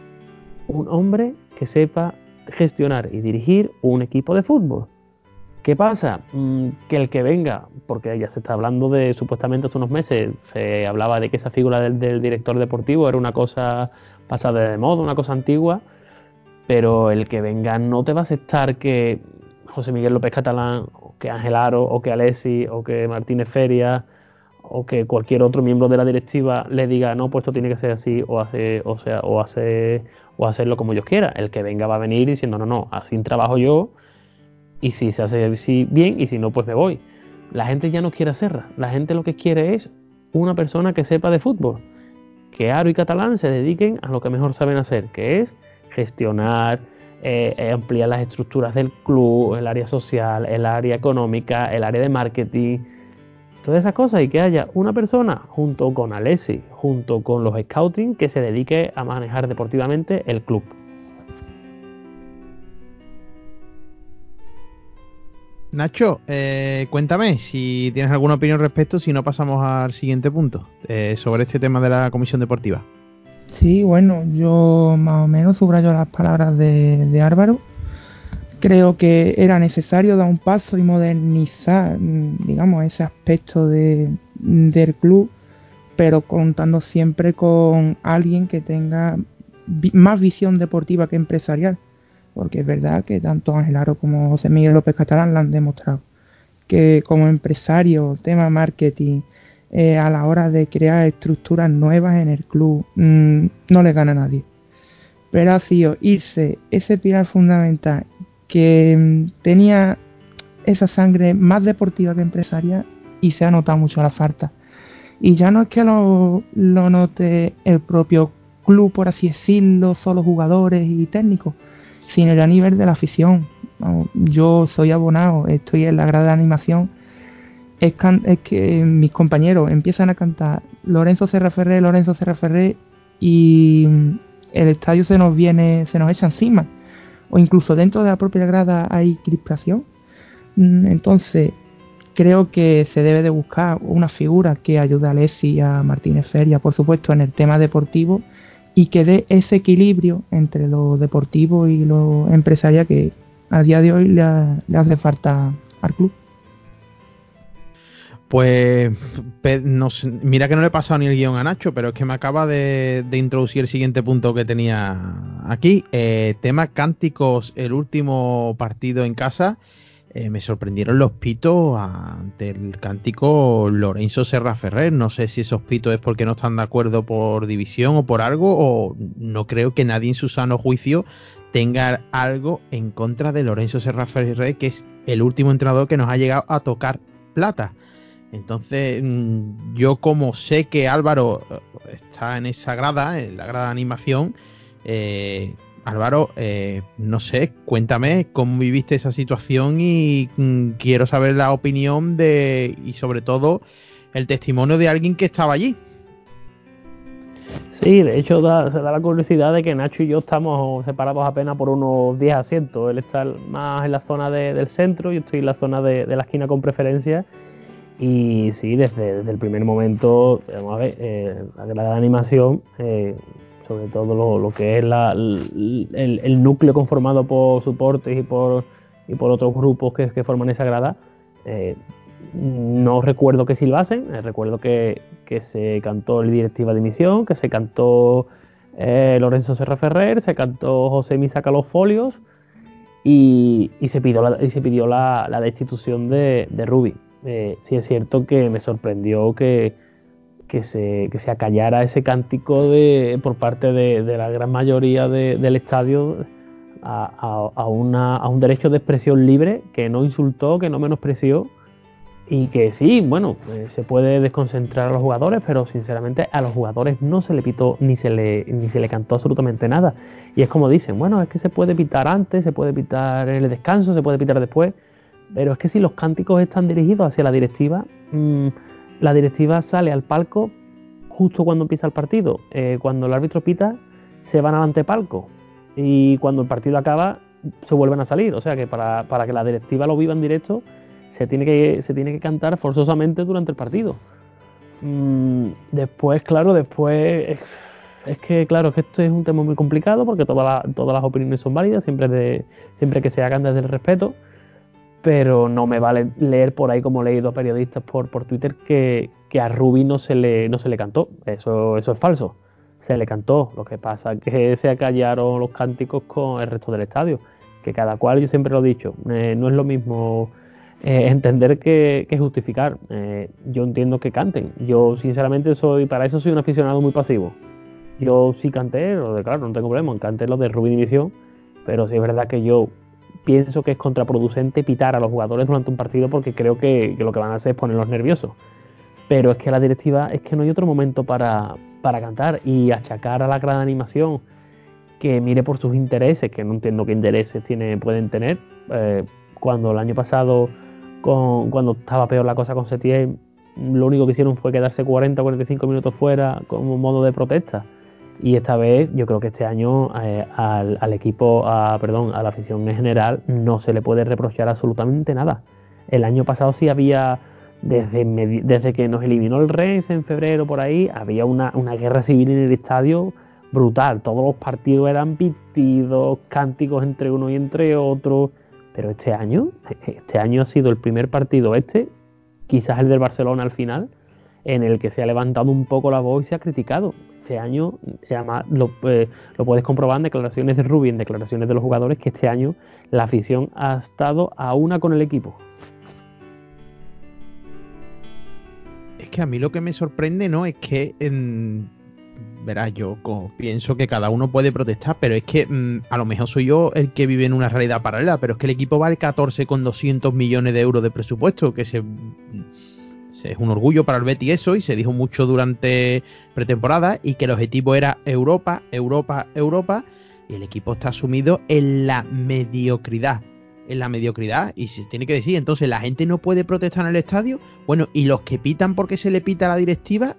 un hombre que sepa gestionar y dirigir un equipo de fútbol. ¿Qué pasa? Mm, que el que venga, porque ya se está hablando de supuestamente hace unos meses, se hablaba de que esa figura del, del director deportivo era una cosa pasada de moda, una cosa antigua, pero el que venga no te va a aceptar que José Miguel López Catalán que Ángel Aro, o que Alessi, o que Martínez Feria, o que cualquier otro miembro de la directiva le diga, no, pues esto tiene que ser así, o hace, o sea, o hace, o hacerlo como yo quiera. El que venga va a venir diciendo, no, no, así trabajo yo, y si se hace así bien, y si no, pues me voy. La gente ya no quiere hacerla. La gente lo que quiere es una persona que sepa de fútbol. Que Aro y Catalán se dediquen a lo que mejor saben hacer, que es gestionar, eh, ampliar las estructuras del club, el área social, el área económica, el área de marketing, todas esas cosas y que haya una persona junto con Alessi, junto con los scouting, que se dedique a manejar deportivamente el club. Nacho, eh, cuéntame si tienes alguna opinión al respecto, si no pasamos al siguiente punto eh, sobre este tema de la comisión deportiva. Sí, bueno, yo más o menos subrayo las palabras de, Álvaro. Creo que era necesario dar un paso y modernizar, digamos, ese aspecto de, del club, pero contando siempre con alguien que tenga más visión deportiva que empresarial porque es verdad que tanto Ángel Aro como José Miguel López Catalán lo han demostrado, que como empresario, tema marketing, eh, a la hora de crear estructuras nuevas en el club, mm, no le gana a nadie. Pero ha sido irse ese pilar fundamental que mm, tenía esa sangre más deportiva que empresaria y se ha notado mucho la falta. Y ya no es que lo, note el propio club, por así decirlo, solo jugadores y técnicos, sin el nivel de la afición. Yo soy abonado, estoy en la grada de animación. Es, que mis compañeros empiezan a cantar Lorenzo Ferré, Lorenzo Ferré y el estadio se nos viene, se nos echa encima. O incluso dentro de la propia grada hay crispación. Mm, entonces, creo que se debe de buscar una figura que ayude a Lessi y a Martínez Feria, por supuesto, en el tema deportivo y que dé ese equilibrio entre lo deportivo y lo empresarial que a día de hoy le, hace falta al club. Pues mira que no le he pasado ni el guion a Nacho, pero es que me acaba de, introducir el siguiente punto que tenía aquí. Eh, tema cánticos, el último partido en casa. Eh, me sorprendieron los pitos ante el cántico Lorenzo Serra Ferrer. No sé si esos pitos es porque no están de acuerdo por división o por algo, o no creo que nadie en su sano juicio tenga algo en contra de Lorenzo Serra Ferrer, que es el último entrenador que nos ha llegado a tocar plata. Entonces, mm, yo como sé que Álvaro eh, está en esa grada, en la grada de animación, eh, Álvaro, eh, no sé, cuéntame cómo viviste esa situación y mm, quiero saber la opinión de y sobre todo el testimonio de alguien que estaba allí. Sí, de hecho se da la curiosidad de que Nacho y yo estamos separados apenas por unos 10 asientos. Él está más en la zona del centro, yo estoy en la zona de, la esquina con preferencia. Y sí, desde, el primer momento, vamos a ver, eh, la de animación eh, sobre todo lo, que es el, núcleo conformado por soportes y por, y por otros grupos que, forman esa grada. Eh, no recuerdo que silbasen, eh, recuerdo que, se cantó el directiva de emisión, que se cantó Lorenzo Serra Ferrer, se cantó José Misaca los folios y, se pidió la, y se pidió la, destitución de, de Ruby. sí es cierto que me sorprendió que, se, acallara ese cántico de, por parte de, la gran mayoría del estadio a, a, un derecho de expresión libre que no insultó, que no menospreció y que sí, bueno, eh, se puede desconcentrar a los jugadores, pero sinceramente a los jugadores no se le pitó ni se le, ni se le cantó absolutamente nada. Y es como dicen, bueno, es que se puede pitar antes, se puede pitar en el descanso, se puede pitar después, pero es que si los cánticos están dirigidos hacia la directiva, mmm, la directiva sale al palco justo cuando empieza el partido. Eh, cuando el árbitro pita, se van al antepalco. Y cuando el partido acaba, se vuelven a salir. O sea que para, que la directiva lo viva en directo, se tiene que, se tiene que cantar forzosamente durante el partido. Mm, después, claro, después es, que, claro, que este es un tema muy complicado porque todas las opiniones son válidas, siempre, siempre que se hagan desde el respeto pero no me vale leer por ahí como he leído periodistas por, por Twitter que, a Ruby no se le, no se le cantó. Eso, eso es falso. Se le cantó. Lo que pasa es que se acallaron los cánticos con el resto del estadio. Que cada cual, yo siempre lo he dicho, eh, no es lo mismo eh, entender que, justificar. Eh, yo entiendo que canten. Yo sinceramente soy, para eso soy un aficionado muy pasivo. Yo sí canté, de, claro, no tengo problema, canté lo de Rubí División, pero sí es verdad que yo pienso que es contraproducente pitar a los jugadores durante un partido porque creo que, lo que van a hacer es ponerlos nerviosos. Pero es que la directiva es que no hay otro momento para, para cantar y achacar a la gran animación que mire por sus intereses, que no entiendo qué intereses tiene, pueden tener. Eh, cuando el año pasado, cuando estaba peor la cosa con Setién, lo único que hicieron fue quedarse 40 o 45 minutos fuera como modo de protesta. Y esta vez, yo creo que este año eh, al, equipo, a, perdón, a la afición en general, no se le puede reprochar absolutamente nada. El año pasado sí había, desde, que nos eliminó el Rennes en febrero por ahí, había una, guerra civil en el estadio brutal. Todos los partidos eran pitidos, cánticos entre uno y entre otro. Pero este año, este año ha sido el primer partido este, quizás el del Barcelona al final, en el que se ha levantado un poco la voz y se ha criticado este año, además eh, lo, puedes comprobar en declaraciones de Rubin, en declaraciones de los jugadores, que este año la afición ha estado a una con el equipo. Es que a mí lo que me sorprende, ¿no? Es que, en, verás, yo pienso que cada uno puede protestar, pero es que mm, a lo mejor soy yo el que vive en una realidad paralela, pero es que el equipo vale 14 con 200 millones de euros de presupuesto, que se es un orgullo para el Betty eso y se dijo mucho durante pretemporada y que el objetivo era Europa, Europa, Europa y el equipo está sumido en la mediocridad. En la mediocridad y se tiene que decir, entonces la gente no puede protestar en el estadio. Bueno, y los que pitan porque se le pita la directiva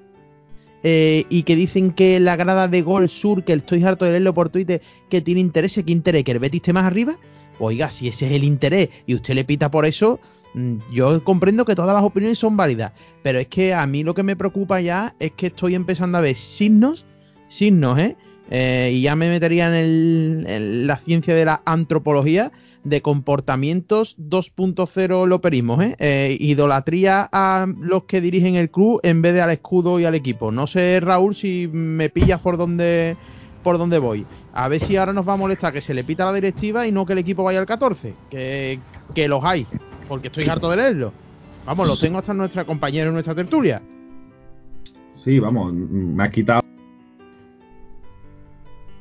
eh, y que dicen que la grada de Gol Sur, que estoy harto de leerlo por Twitter, que tiene interés, ¿qué interés? ¿Que el Betis esté más arriba? Oiga, si ese es el interés y usted le pita por eso, yo comprendo que todas las opiniones son válidas, pero es que a mí lo que me preocupa ya es que estoy empezando a ver signos, signos, ¿eh? eh y ya me metería en, la ciencia de la antropología de comportamientos 2.0 loperismos, ¿eh? ¿eh? Idolatría a los que dirigen el club en vez de al escudo y al equipo. No sé, Raúl, si me pillas por donde por donde voy. A ver si ahora nos va a molestar que se le pita la directiva y no que el equipo vaya al 14. Que, que los hay porque estoy harto de leerlo. Vamos, lo tengo hasta nuestra compañera en nuestra tertulia. Sí, vamos, me ha quitado.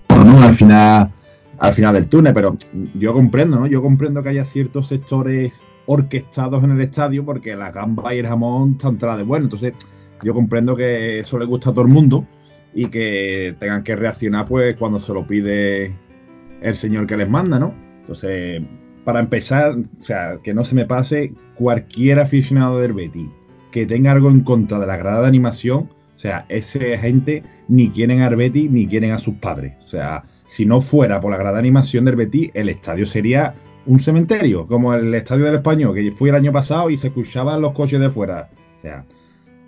No, al final, al final del túnel, pero yo comprendo, ¿no? Yo comprendo que haya ciertos sectores orquestados en el estadio porque la gamba y el jamón están de bueno. Entonces, yo comprendo que eso le gusta a todo el mundo y que tengan que reaccionar pues cuando se lo pide el señor que les manda, ¿no? Entonces, para empezar, o sea, que no se me pase cualquier aficionado del Betty que tenga algo en contra de la grada de animación, o sea, esa gente ni quieren al Betty ni quieren a sus padres. O sea, si no fuera por la grada de animación del Betty, el estadio sería un cementerio, como el estadio del Español, que fui el año pasado y se escuchaban los coches de fuera. O sea,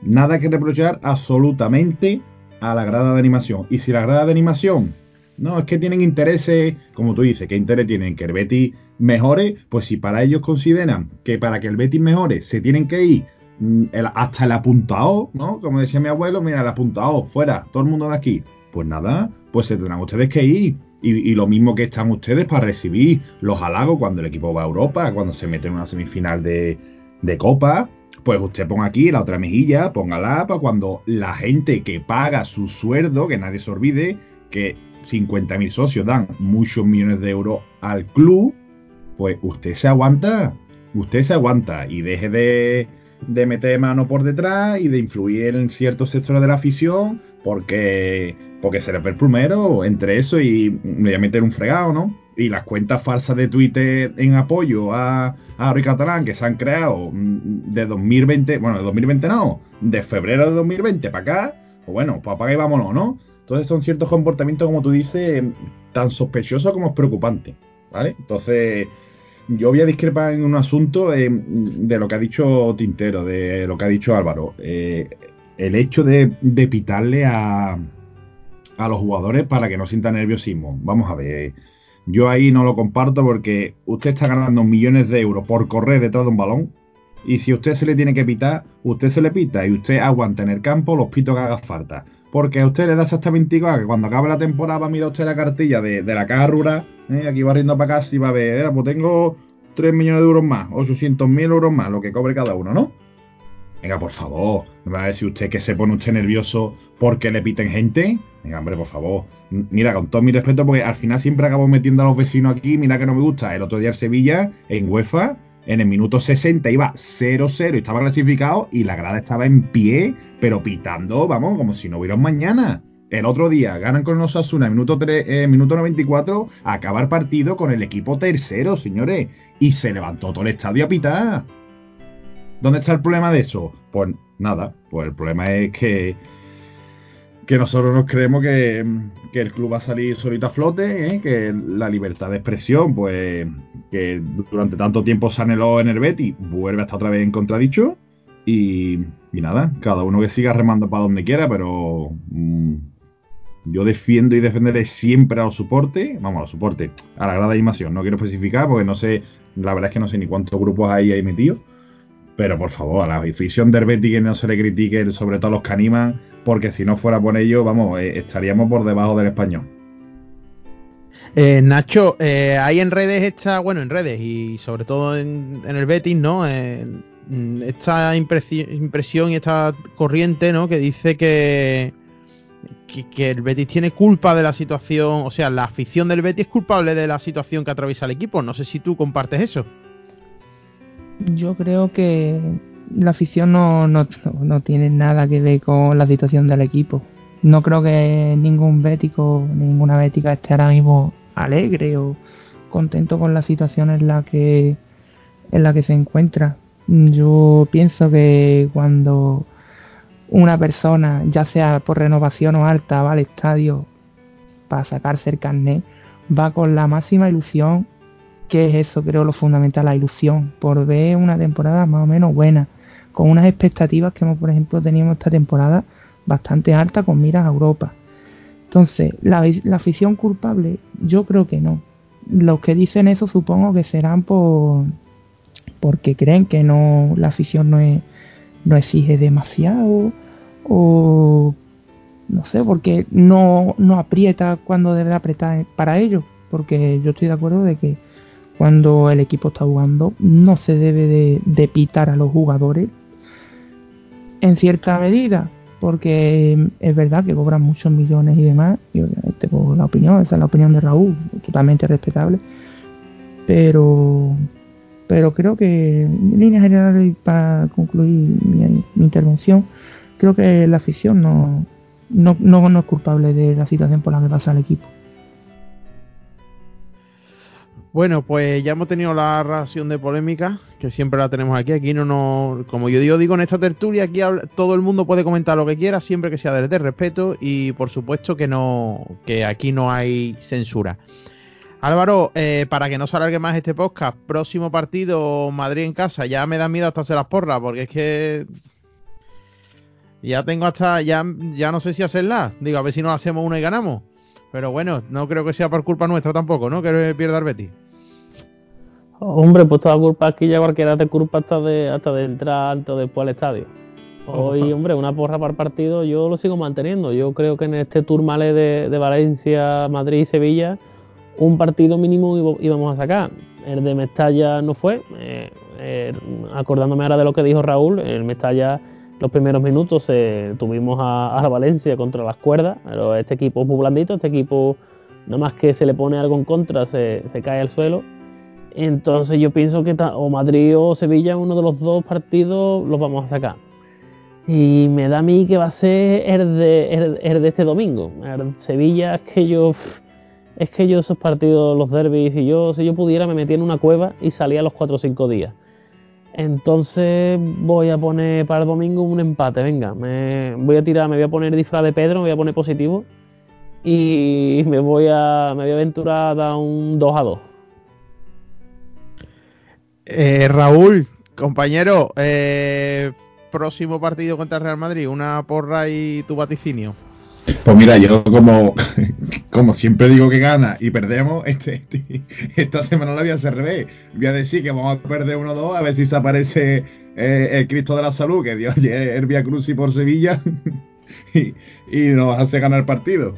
nada que reprochar absolutamente a la grada de animación. Y si la grada de animación, no, es que tienen intereses, como tú dices, ¿qué interés tienen? Que el mejore, pues si para ellos consideran que para que el Betis mejore se tienen que ir mm, hasta el apuntado, ¿no? Como decía mi abuelo, mira, el apuntado, fuera, todo el mundo de aquí. Pues nada, pues se tendrán ustedes que ir. Y, lo mismo que están ustedes para recibir los halagos cuando el equipo va a Europa, cuando se mete en una semifinal de, de Copa. Pues usted ponga aquí la otra mejilla, póngala para cuando la gente que paga su sueldo, que nadie se olvide, que 50.000 socios dan muchos millones de euros al club, pues usted se aguanta, usted se aguanta y deje de, de meter mano por detrás y de influir en ciertos sectores de la afición porque, porque se le ve el primero entre eso y me voy a meter un fregado, ¿no? Y las cuentas falsas de Twitter en apoyo a, a Catalán que se han creado mm, de 2020, bueno, de 2020 no, de febrero de 2020 para acá, pues bueno, pues apaga y vámonos, ¿no? Entonces son ciertos comportamientos, como tú dices, tan sospechosos como preocupantes, ¿vale? Entonces, yo voy a discrepar en un asunto eh, de lo que ha dicho Tintero, de lo que ha dicho Álvaro. Eh, el hecho de, pitarle a, a, los jugadores para que no sientan nerviosismo. Vamos a ver. Yo ahí no lo comparto porque usted está ganando millones de euros por correr detrás de un balón. Y si usted se le tiene que pitar, usted se le pita y usted aguanta en el campo los pitos que haga falta. Porque a usted le da exactamente igual que cuando acabe la temporada mira usted la cartilla de, la caja ¿eh? aquí va riendo para casa y va a ver, eh, pues tengo 3 millones de euros más, 800 mil euros más, lo que cobre cada uno, ¿no? Venga, por favor, ¿me va a decir usted que se pone usted nervioso porque le piten gente? Venga, hombre, por favor. Mira, con todo mi respeto, porque al final siempre acabo metiendo a los vecinos aquí, mira que no me gusta. El otro día en Sevilla, en UEFA, en el minuto 60 iba 0-0 y estaba clasificado y la grada estaba en pie, pero pitando, vamos, como si no hubiera un mañana. El otro día ganan con los Asuna, minuto, 3, eh, minuto 94, acabar partido con el equipo tercero, señores. Y se levantó todo el estadio a pitar. ¿Dónde está el problema de eso? Pues nada, pues el problema es que, que nosotros nos creemos que, el club va a salir solito a flote, ¿eh? que la libertad de expresión, pues que durante tanto tiempo se anheló en el Betty, vuelve hasta otra vez en contradicho. Y, y nada, cada uno que siga remando para donde quiera, pero mm, yo defiendo y defenderé siempre a los soportes, vamos, a los soportes, a la grada de animación. No quiero especificar porque no sé, la verdad es que no sé ni cuántos grupos hay ahí metidos. Pero por favor, a la afición del Betis que no se le critique, sobre todo a los que animan, porque si no fuera por ello, vamos, eh, estaríamos por debajo del español. Eh, Nacho, eh, hay en redes esta, bueno, en redes y sobre todo en, el Betis, ¿no? esta impresión y esta corriente, ¿no? Que dice que, que, el Betis tiene culpa de la situación, o sea, la afición del Betis es culpable de la situación que atraviesa el equipo. No sé si tú compartes eso. Yo creo que la afición no, no, no, tiene nada que ver con la situación del equipo. No creo que ningún bético, ninguna bética esté ahora mismo alegre o contento con la situación en la que en la que se encuentra. Yo pienso que cuando una persona, ya sea por renovación o alta, va al estadio para sacarse el carnet, va con la máxima ilusión que es eso, creo, lo fundamental, la ilusión, por ver una temporada más o menos buena, con unas expectativas que, por ejemplo, teníamos esta temporada bastante alta con miras a Europa. Entonces, la, afición culpable, yo creo que no. Los que dicen eso supongo que serán por porque creen que no la afición no, es, no exige demasiado o no sé, porque no, no aprieta cuando debe apretar para ello. Porque yo estoy de acuerdo de que cuando el equipo está jugando. No se debe de, pitar a los jugadores en cierta medida, porque es verdad que cobran muchos millones y demás. Yo tengo la opinión, esa es la opinión de Raúl, totalmente respetable. Pero, pero creo que en líneas generales, para concluir mi, intervención, creo que la afición no, no, no es culpable de la situación por la que pasa el equipo. Bueno, pues ya hemos tenido la ración de polémica, que siempre la tenemos aquí. Aquí no nos, como yo digo, digo en esta tertulia, aquí todo el mundo puede comentar lo que quiera, siempre que sea desde respeto y por supuesto que no, que aquí no hay censura. Álvaro, eh, para que no se alargue más este podcast, próximo partido Madrid en casa, ya me da miedo hasta hacer las porras, porque es que ya tengo hasta, ya, ya no sé si hacerla. Digo, a ver si nos hacemos una y ganamos. Pero bueno, no creo que sea por culpa nuestra tampoco, ¿no? Que pierda el Betis. Hombre, pues toda culpa aquí ya cualquiera te culpa hasta de, hasta de entrar alto después al estadio. Hoy, hombre, una porra para el partido yo lo sigo manteniendo. Yo creo que en este tour male de, Valencia, Madrid y Sevilla, un partido mínimo íbamos a sacar. El de Mestalla no fue. Eh, eh, acordándome ahora de lo que dijo Raúl, el Mestalla los primeros minutos eh, tuvimos a, a, Valencia contra las cuerdas, pero este equipo es muy blandito, este equipo nada más que se le pone algo en contra se, se cae al suelo entonces yo pienso que o Madrid o Sevilla, uno de los dos partidos los vamos a sacar. Y me da a mí que va a ser el de, este domingo. Sevilla es que yo es que yo esos partidos, los derbis, y yo, si yo pudiera, me metía en una cueva y salía a los 4 o 5 días. Entonces voy a poner para el domingo un empate, venga, me voy a tirar, me voy a poner disfraz de Pedro, me voy a poner positivo y me voy a, me voy a aventurar a dar un 2 a 2. Eh, Raúl, compañero, eh, próximo partido contra el Real Madrid, una porra y tu vaticinio. Pues mira, yo como, como siempre digo que gana y perdemos, este, este esta semana la voy a hacer revés. Voy a decir que vamos a perder 1-2 a ver si se aparece eh, el Cristo de la Salud, que dio ayer Via Cruz y por Sevilla y, y nos hace ganar el partido.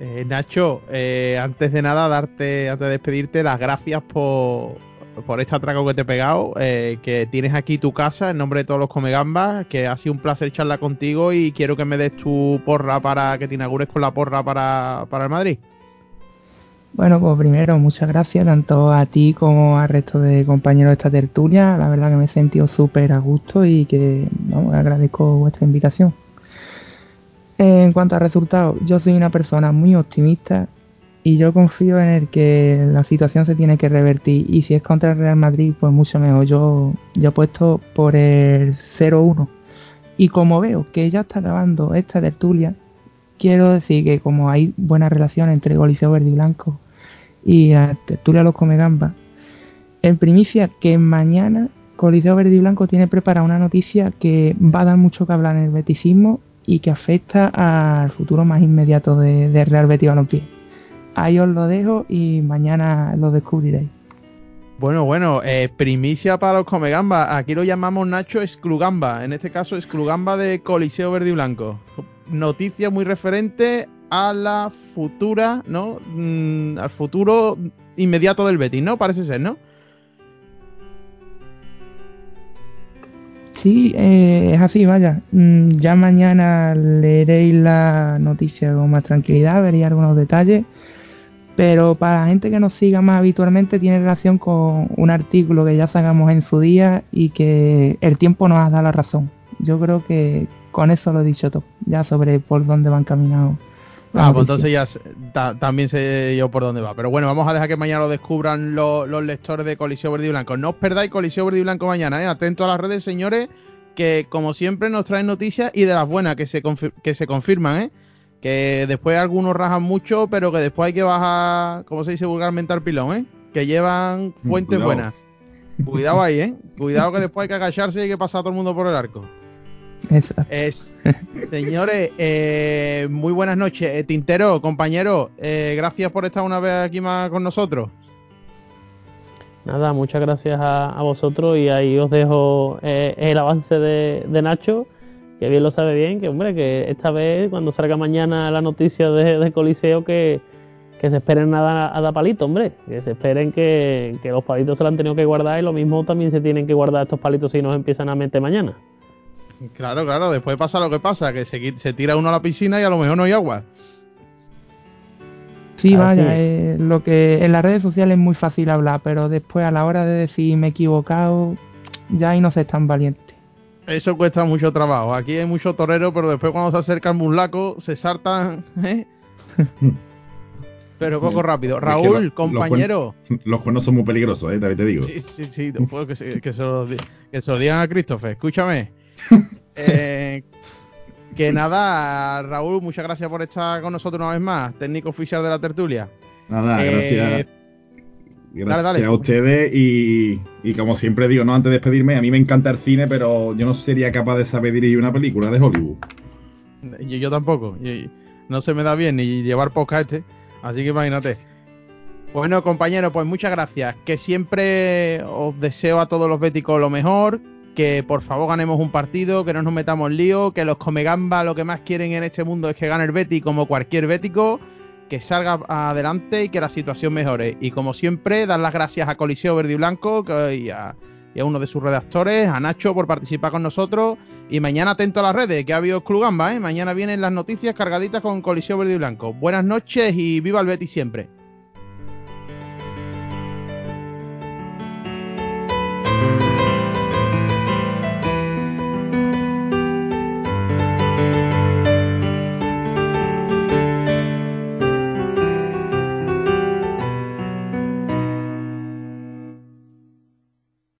Eh, Nacho, eh, antes de nada, darte, antes de despedirte, las gracias por, por este atraco que te he pegado, eh, que tienes aquí tu casa en nombre de todos los Comegambas, que ha sido un placer charlar contigo y quiero que me des tu porra para que te inaugures con la porra para, el Madrid. Bueno, pues primero, muchas gracias tanto a ti como al resto de compañeros de esta tertulia. La verdad que me he sentido súper a gusto y que vamos, agradezco vuestra invitación. En cuanto a resultados, yo soy una persona muy optimista y yo confío en el que la situación se tiene que revertir y si es contra el Real Madrid, pues mucho mejor. Yo, yo he puesto por el 0-1 y como veo que ya está acabando esta tertulia, quiero decir que como hay buena relación entre Coliseo Verde y Blanco y la tertulia Los Come Gamba, en primicia que mañana Coliseo Verde y Blanco tiene preparada una noticia que va a dar mucho que hablar en el beticismo y que afecta al futuro más inmediato de, Real Betis Balompié. Ahí os lo dejo y mañana lo descubriréis. Bueno, bueno, eh, primicia para los Comegamba. Aquí lo llamamos Nacho Exclugamba. En este caso, Exclugamba de Coliseo Verde y Blanco. Noticia muy referente a la futura, ¿no? Mm, al futuro inmediato del Betis, ¿no? Parece ser, ¿no? Sí, eh, es así, vaya. Mm, ya mañana leeréis la noticia con más tranquilidad, veréis algunos detalles. Pero para la gente que nos siga más habitualmente tiene relación con un artículo que ya sacamos en su día y que el tiempo nos ha dado la razón. Yo creo que con eso lo he dicho todo, ya sobre por dónde van caminados. Ah, pues entonces ya ta, también sé yo por dónde va. Pero bueno, vamos a dejar que mañana lo descubran lo, los lectores de Coliseo Verde y Blanco. No os perdáis Coliseo Verde y Blanco mañana, ¿eh? Atento a las redes, señores, que como siempre nos traen noticias y de las buenas que se, que se confirman, ¿eh? Que después algunos rajan mucho, pero que después hay que bajar, como se dice vulgarmente, al pilón, ¿eh? Que llevan fuentes Cuidado. buenas. Cuidado ahí, ¿eh? Cuidado que después hay que agacharse y hay que pasar a todo el mundo por el arco. Exacto. Es, señores, eh, muy buenas noches. Eh, Tintero, compañero, eh, gracias por estar una vez aquí más con nosotros. Nada, muchas gracias a, a vosotros y ahí os dejo eh, el avance de, de Nacho, que bien lo sabe bien, que hombre, que esta vez cuando salga mañana la noticia de, de Coliseo que, que se esperen a dar, a dar palitos, hombre, que se esperen que, que los palitos se lo han tenido que guardar y lo mismo también se tienen que guardar estos palitos si nos empiezan a meter mañana. Claro, claro, después pasa lo que pasa, que se, se tira uno a la piscina y a lo mejor no hay agua. Sí, Así vaya, eh, lo que en las redes sociales es muy fácil hablar, pero después a la hora de decir me he equivocado, ya ahí no se es tan valiente. Eso cuesta mucho trabajo. Aquí hay mucho torero, pero después cuando se acerca el muslaco se saltan, ¿eh? Pero poco rápido. Es que Raúl, lo- compañero. Los cuernos son muy peligrosos, ¿eh? También te digo. Sí, sí, sí, después que, se, que se lo, que se lo digan a Christopher. Escúchame. Eh, que nada, Raúl, muchas gracias por estar con nosotros una vez más, técnico oficial de la tertulia. Nada, Eh, gracias. Gracias dale, dale. a ustedes y, y como siempre digo, no antes de despedirme, a mí me encanta el cine, pero yo no sería capaz de saber dirigir una película de Hollywood. Yo, yo tampoco. y- no se me da bien ni llevar podcast este. Así que imagínate. Bueno, compañeros, pues muchas gracias. Que siempre os deseo a todos los béticos lo mejor. Que por favor ganemos un partido, que no nos metamos lío, que los Comegamba lo que más quieren en este mundo es que gane el Betis como cualquier bético, que salga adelante y que la situación mejore. Y como siempre, dar las gracias a Coliseo Verde y Blanco y, a, uno de sus redactores, a Nacho por participar con nosotros. Y mañana atento a las redes, que ha habido Clugamba, ¿eh? Mañana vienen las noticias cargaditas con Coliseo Verde y Blanco. Buenas noches y viva el Betis siempre.